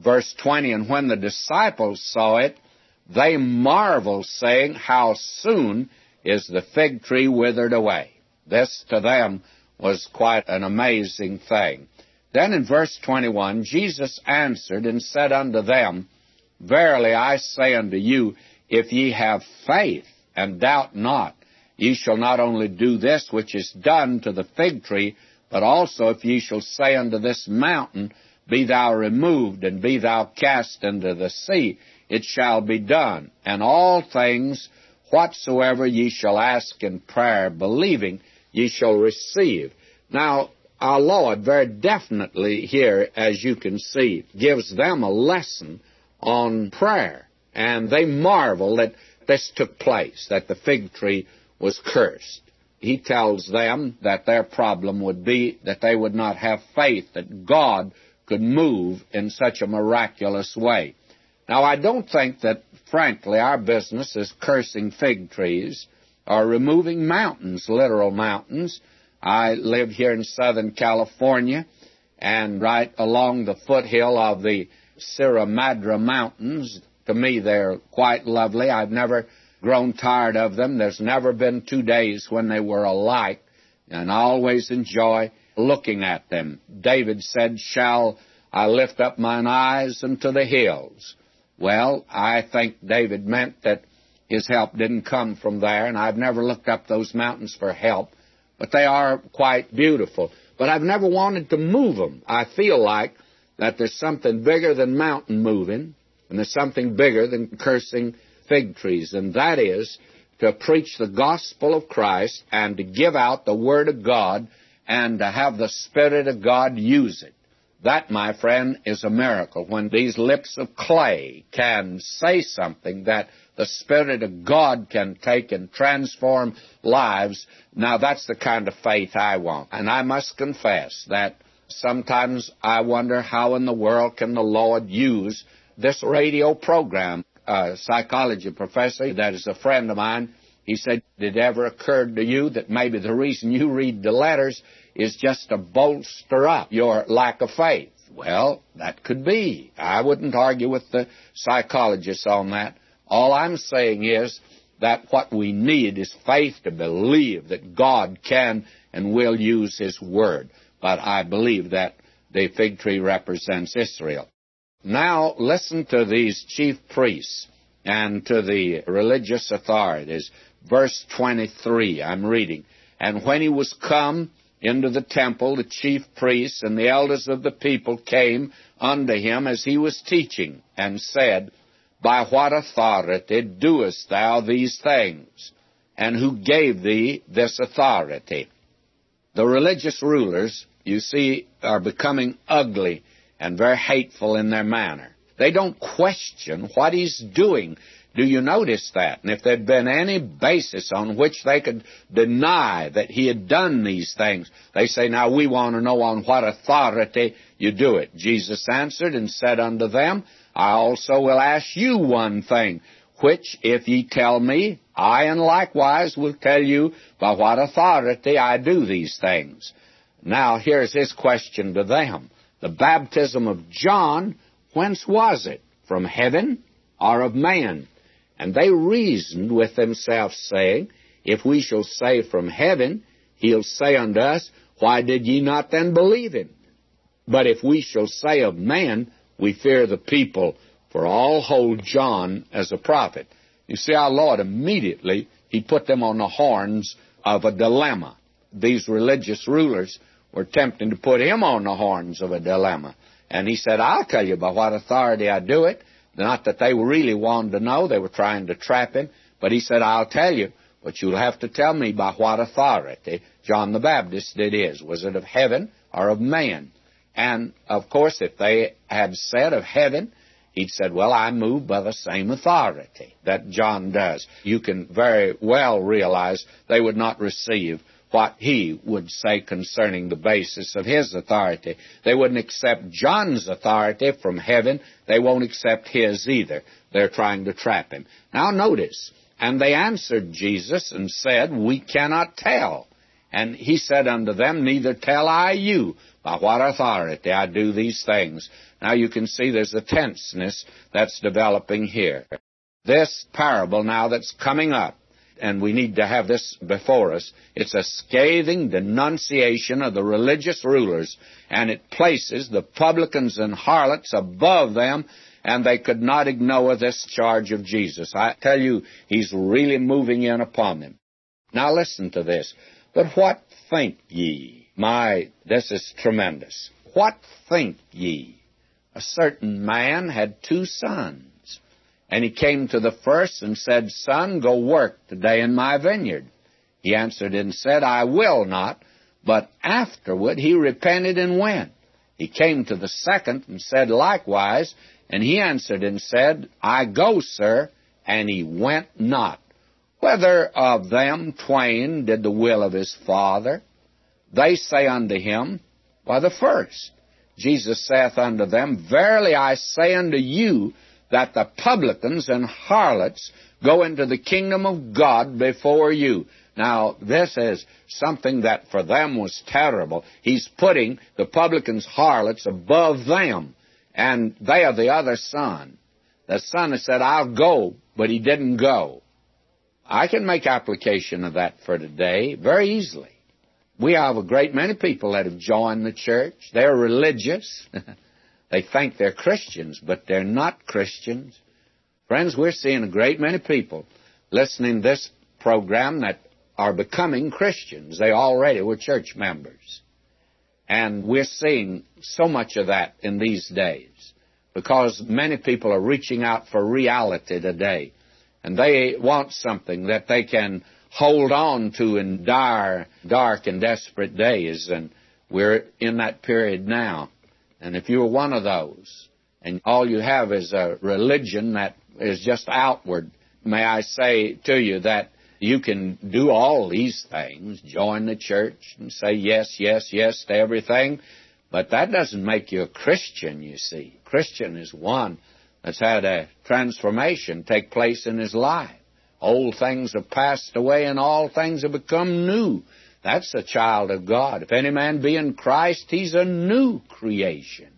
verse 20, and when the disciples saw it, they marveled, saying, How soon is the fig tree withered away? This to them was quite an amazing thing. Then in verse 21, Jesus answered and said unto them, Verily I say unto you, if ye have faith and doubt not, ye shall not only do this which is done to the fig tree, but also if ye shall say unto this mountain, Be thou removed, and be thou cast into the sea, it shall be done. And all things whatsoever ye shall ask in prayer, believing, ye shall receive. Now, our Lord very definitely here, as you can see, gives them a lesson on prayer. And they marvel that this took place, that the fig tree was cursed. he tells them that their problem would be that they would not have faith that God could move in such a miraculous way. Now, I don't think that, frankly, our business is cursing fig trees or removing mountains, literal mountains. I live here in Southern California, and right along the foothill of the Sierra Madre Mountains, to me they're quite lovely. I've never grown tired of them. There's never been two days when they were alike, and I always enjoy looking at them. David said, Shall I lift up mine eyes unto the hills? Well, I think David meant that his help didn't come from there, and I've never looked up those mountains for help, but they are quite beautiful. But I've never wanted to move them. I feel like that there's something bigger than mountain moving, and there's something bigger than cursing fig trees, and that is to preach the gospel of Christ and to give out the Word of God and to have the Spirit of God use it. That, my friend, is a miracle. When these lips of clay can say something that the Spirit of God can take and transform lives, now that's the kind of faith I want. And I must confess that sometimes I wonder how in the world can the Lord use this radio program a psychology professor that is a friend of mine. He said, Did it ever occur to you that maybe the reason you read the letters is just to bolster up your lack of faith? Well, that could be. I wouldn't argue with the psychologists on that. All I'm saying is that what we need is faith to believe that God can and will use His Word. But I believe that the fig tree represents Israel. Now listen to these chief priests and to the religious authorities. Verse 23, I'm reading. And when he was come into the temple, the chief priests and the elders of the people came unto him as he was teaching, and said, By what authority doest thou these things? And who gave thee this authority? The religious rulers, you see, are becoming ugly and very hateful in their manner. They don't question what he's doing. Do you notice that? And if there'd been any basis on which they could deny that he had done these things, they say, Now we want to know on what authority you do it. Jesus answered and said unto them, I also will ask you one thing, which if ye tell me, I and likewise will tell you by what authority I do these things. Now here's his question to them. The baptism of John, whence was it? From heaven or of man? And they reasoned with themselves, saying, If we shall say from heaven, he'll say unto us, Why did ye not then believe him? But if we shall say of man, we fear the people, for all hold John as a prophet. You see, our Lord immediately, he put them on the horns of a dilemma. These religious rulers were tempting to put him on the horns of a dilemma. And he said, I'll tell you by what authority I do it. Not that they really wanted to know, they were trying to trap him, but he said, I'll tell you, but you'll have to tell me by what authority John the Baptist did his. Was it of heaven or of man? And, of course, if they had said of heaven, he'd said, Well, I move by the same authority that John does. You can very well realize they would not receive what he would say concerning the basis of his authority. They wouldn't accept John's authority from heaven. They won't accept his either. They're trying to trap him. Now notice, and they answered Jesus and said, We cannot tell. And he said unto them, Neither tell I you by what authority I do these things. Now you can see there's a tenseness that's developing here. This parable now that's coming up and we need to have this before us. It's a scathing denunciation of the religious rulers, and it places the publicans and harlots above them, and they could not ignore this charge of Jesus. I tell you, he's really moving in upon them. Now listen to this. But what think ye? My, this is tremendous. What think ye? A certain man had two sons. And he came to the first and said, Son, go work today in my vineyard. He answered and said, I will not. But afterward he repented and went. He came to the second and said likewise, and he answered and said, I go, sir, and he went not. Whether of them twain did the will of his Father? They say unto him, Why, the first. Jesus saith unto them, Verily I say unto you, that the publicans and harlots go into the kingdom of God before you. Now, this is something that for them was terrible. He's putting the publicans, harlots, above them, and they are the other son. The son has said, I'll go, but he didn't go. I can make application of that for today very easily. We have a great many people that have joined the church. They're religious. they think they're Christians, but they're not Christians. Friends, we're seeing a great many people listening to this program that are becoming Christians. They already were church members. And we're seeing so much of that in these days because many people are reaching out for reality today. And they want something that they can hold on to in dire, dark, and desperate days. And we're in that period now. And if you're one of those, and all you have is a religion that is just outward, may I say to you that you can do all these things, join the church and say yes, yes, yes to everything, but that doesn't make you a Christian, you see. Christian is one that's had a transformation take place in his life. Old things have passed away and all things have become new. That's a child of God. If any man be in Christ, he's a new creation.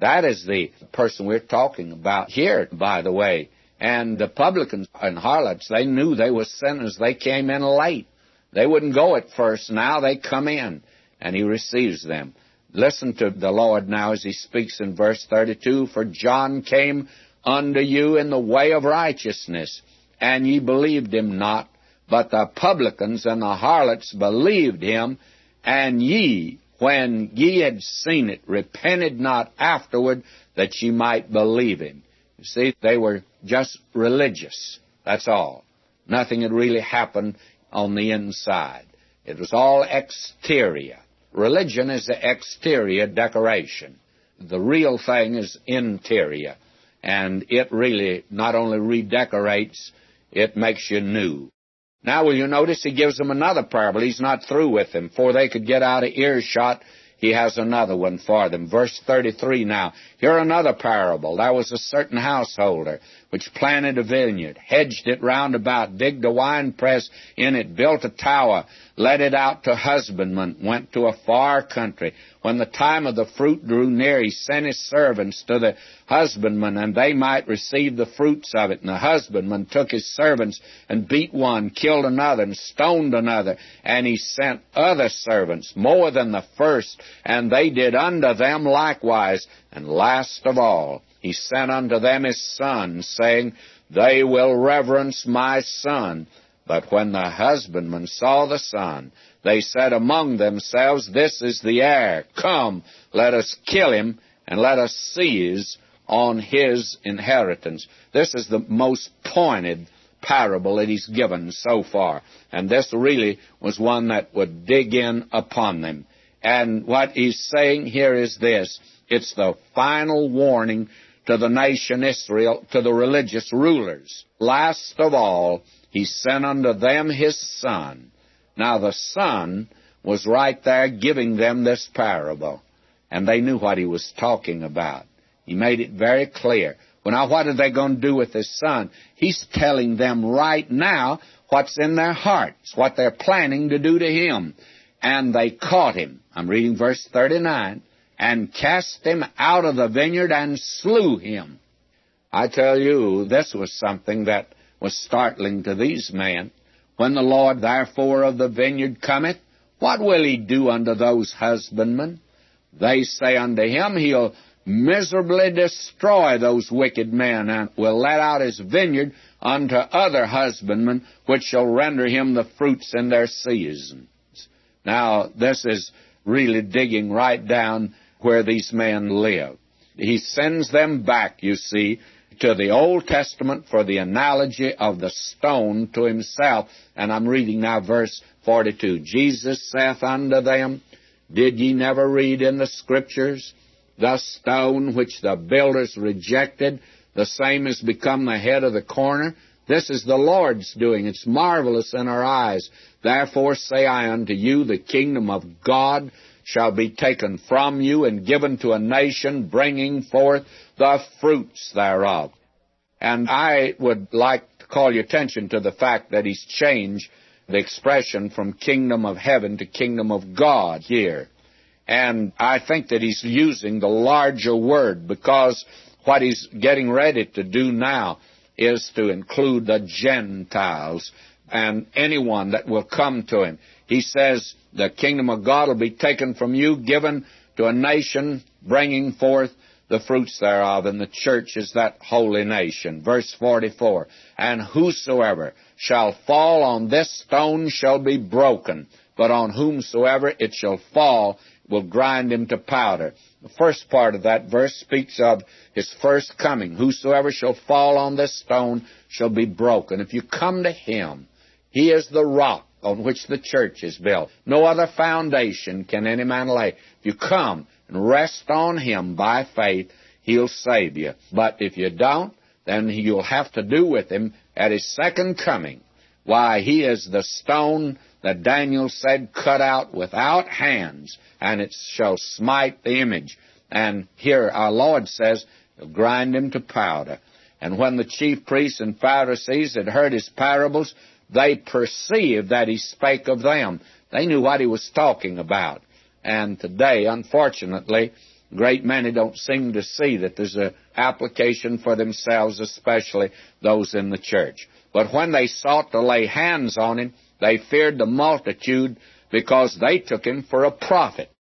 That is the person we're talking about here, by the way. And the publicans and harlots, they knew they were sinners. They came in late. They wouldn't go at first. Now they come in, and he receives them. Listen to the Lord now as he speaks in verse 32 For John came unto you in the way of righteousness and ye believed him not. But the publicans and the harlots believed him, and ye, when ye had seen it, repented not afterward that ye might believe him. You see, they were just religious. That's all. Nothing had really happened on the inside. It was all exterior. Religion is the exterior decoration. The real thing is interior. And it really not only redecorates it makes you new. Now, will you notice he gives them another parable? He's not through with them. Before they could get out of earshot, he has another one for them. Verse 33 now. Here another parable. There was a certain householder which planted a vineyard, hedged it round about, digged a wine press in it, built a tower, let it out to husbandmen, went to a far country. When the time of the fruit drew near, he sent his servants to the husbandmen, and they might receive the fruits of it. And the husbandman took his servants and beat one, killed another, and stoned another. And he sent other servants, more than the first, and they did unto them likewise. And last of all, he sent unto them his son, saying, They will reverence my son. But when the husbandmen saw the son, they said among themselves, This is the heir. Come, let us kill him, and let us seize on his inheritance. This is the most pointed parable that he's given so far. And this really was one that would dig in upon them. And what he's saying here is this it's the final warning to the nation Israel, to the religious rulers. Last of all, he sent unto them his son. Now the son was right there giving them this parable, and they knew what he was talking about. He made it very clear. Well, now what are they going to do with his son? He's telling them right now what's in their hearts, what they're planning to do to him. And they caught him. I'm reading verse 39 and cast him out of the vineyard and slew him. I tell you, this was something that was startling to these men. When the Lord therefore of the vineyard cometh, what will he do unto those husbandmen? They say unto him, He'll miserably destroy those wicked men, and will let out his vineyard unto other husbandmen, which shall render him the fruits in their seasons. Now, this is really digging right down where these men live. He sends them back, you see, to the Old Testament for the analogy of the stone to himself. And I'm reading now verse 42. Jesus saith unto them, Did ye never read in the Scriptures, the stone which the builders rejected, the same is become the head of the corner? This is the Lord's doing. It's marvelous in our eyes. Therefore say I unto you, the kingdom of God shall be taken from you and given to a nation bringing forth the fruits thereof. And I would like to call your attention to the fact that he's changed the expression from kingdom of heaven to kingdom of God here. And I think that he's using the larger word because what he's getting ready to do now is to include the Gentiles and anyone that will come to him. He says, The kingdom of God will be taken from you, given to a nation, bringing forth the fruits thereof, and the church is that holy nation. Verse 44 And whosoever shall fall on this stone shall be broken, but on whomsoever it shall fall will grind him to powder. The first part of that verse speaks of his first coming. Whosoever shall fall on this stone shall be broken. If you come to him, he is the rock on which the church is built. No other foundation can any man lay. If you come and rest on him by faith, he'll save you. But if you don't, then you'll have to do with him at his second coming. Why, he is the stone that Daniel said cut out without hands, and it shall smite the image. And here our Lord says, grind him to powder. And when the chief priests and Pharisees had heard his parables, they perceived that he spake of them. They knew what he was talking about. And today, unfortunately, great many don't seem to see that there's an application for themselves, especially those in the church. But when they sought to lay hands on him, they feared the multitude because they took him for a prophet.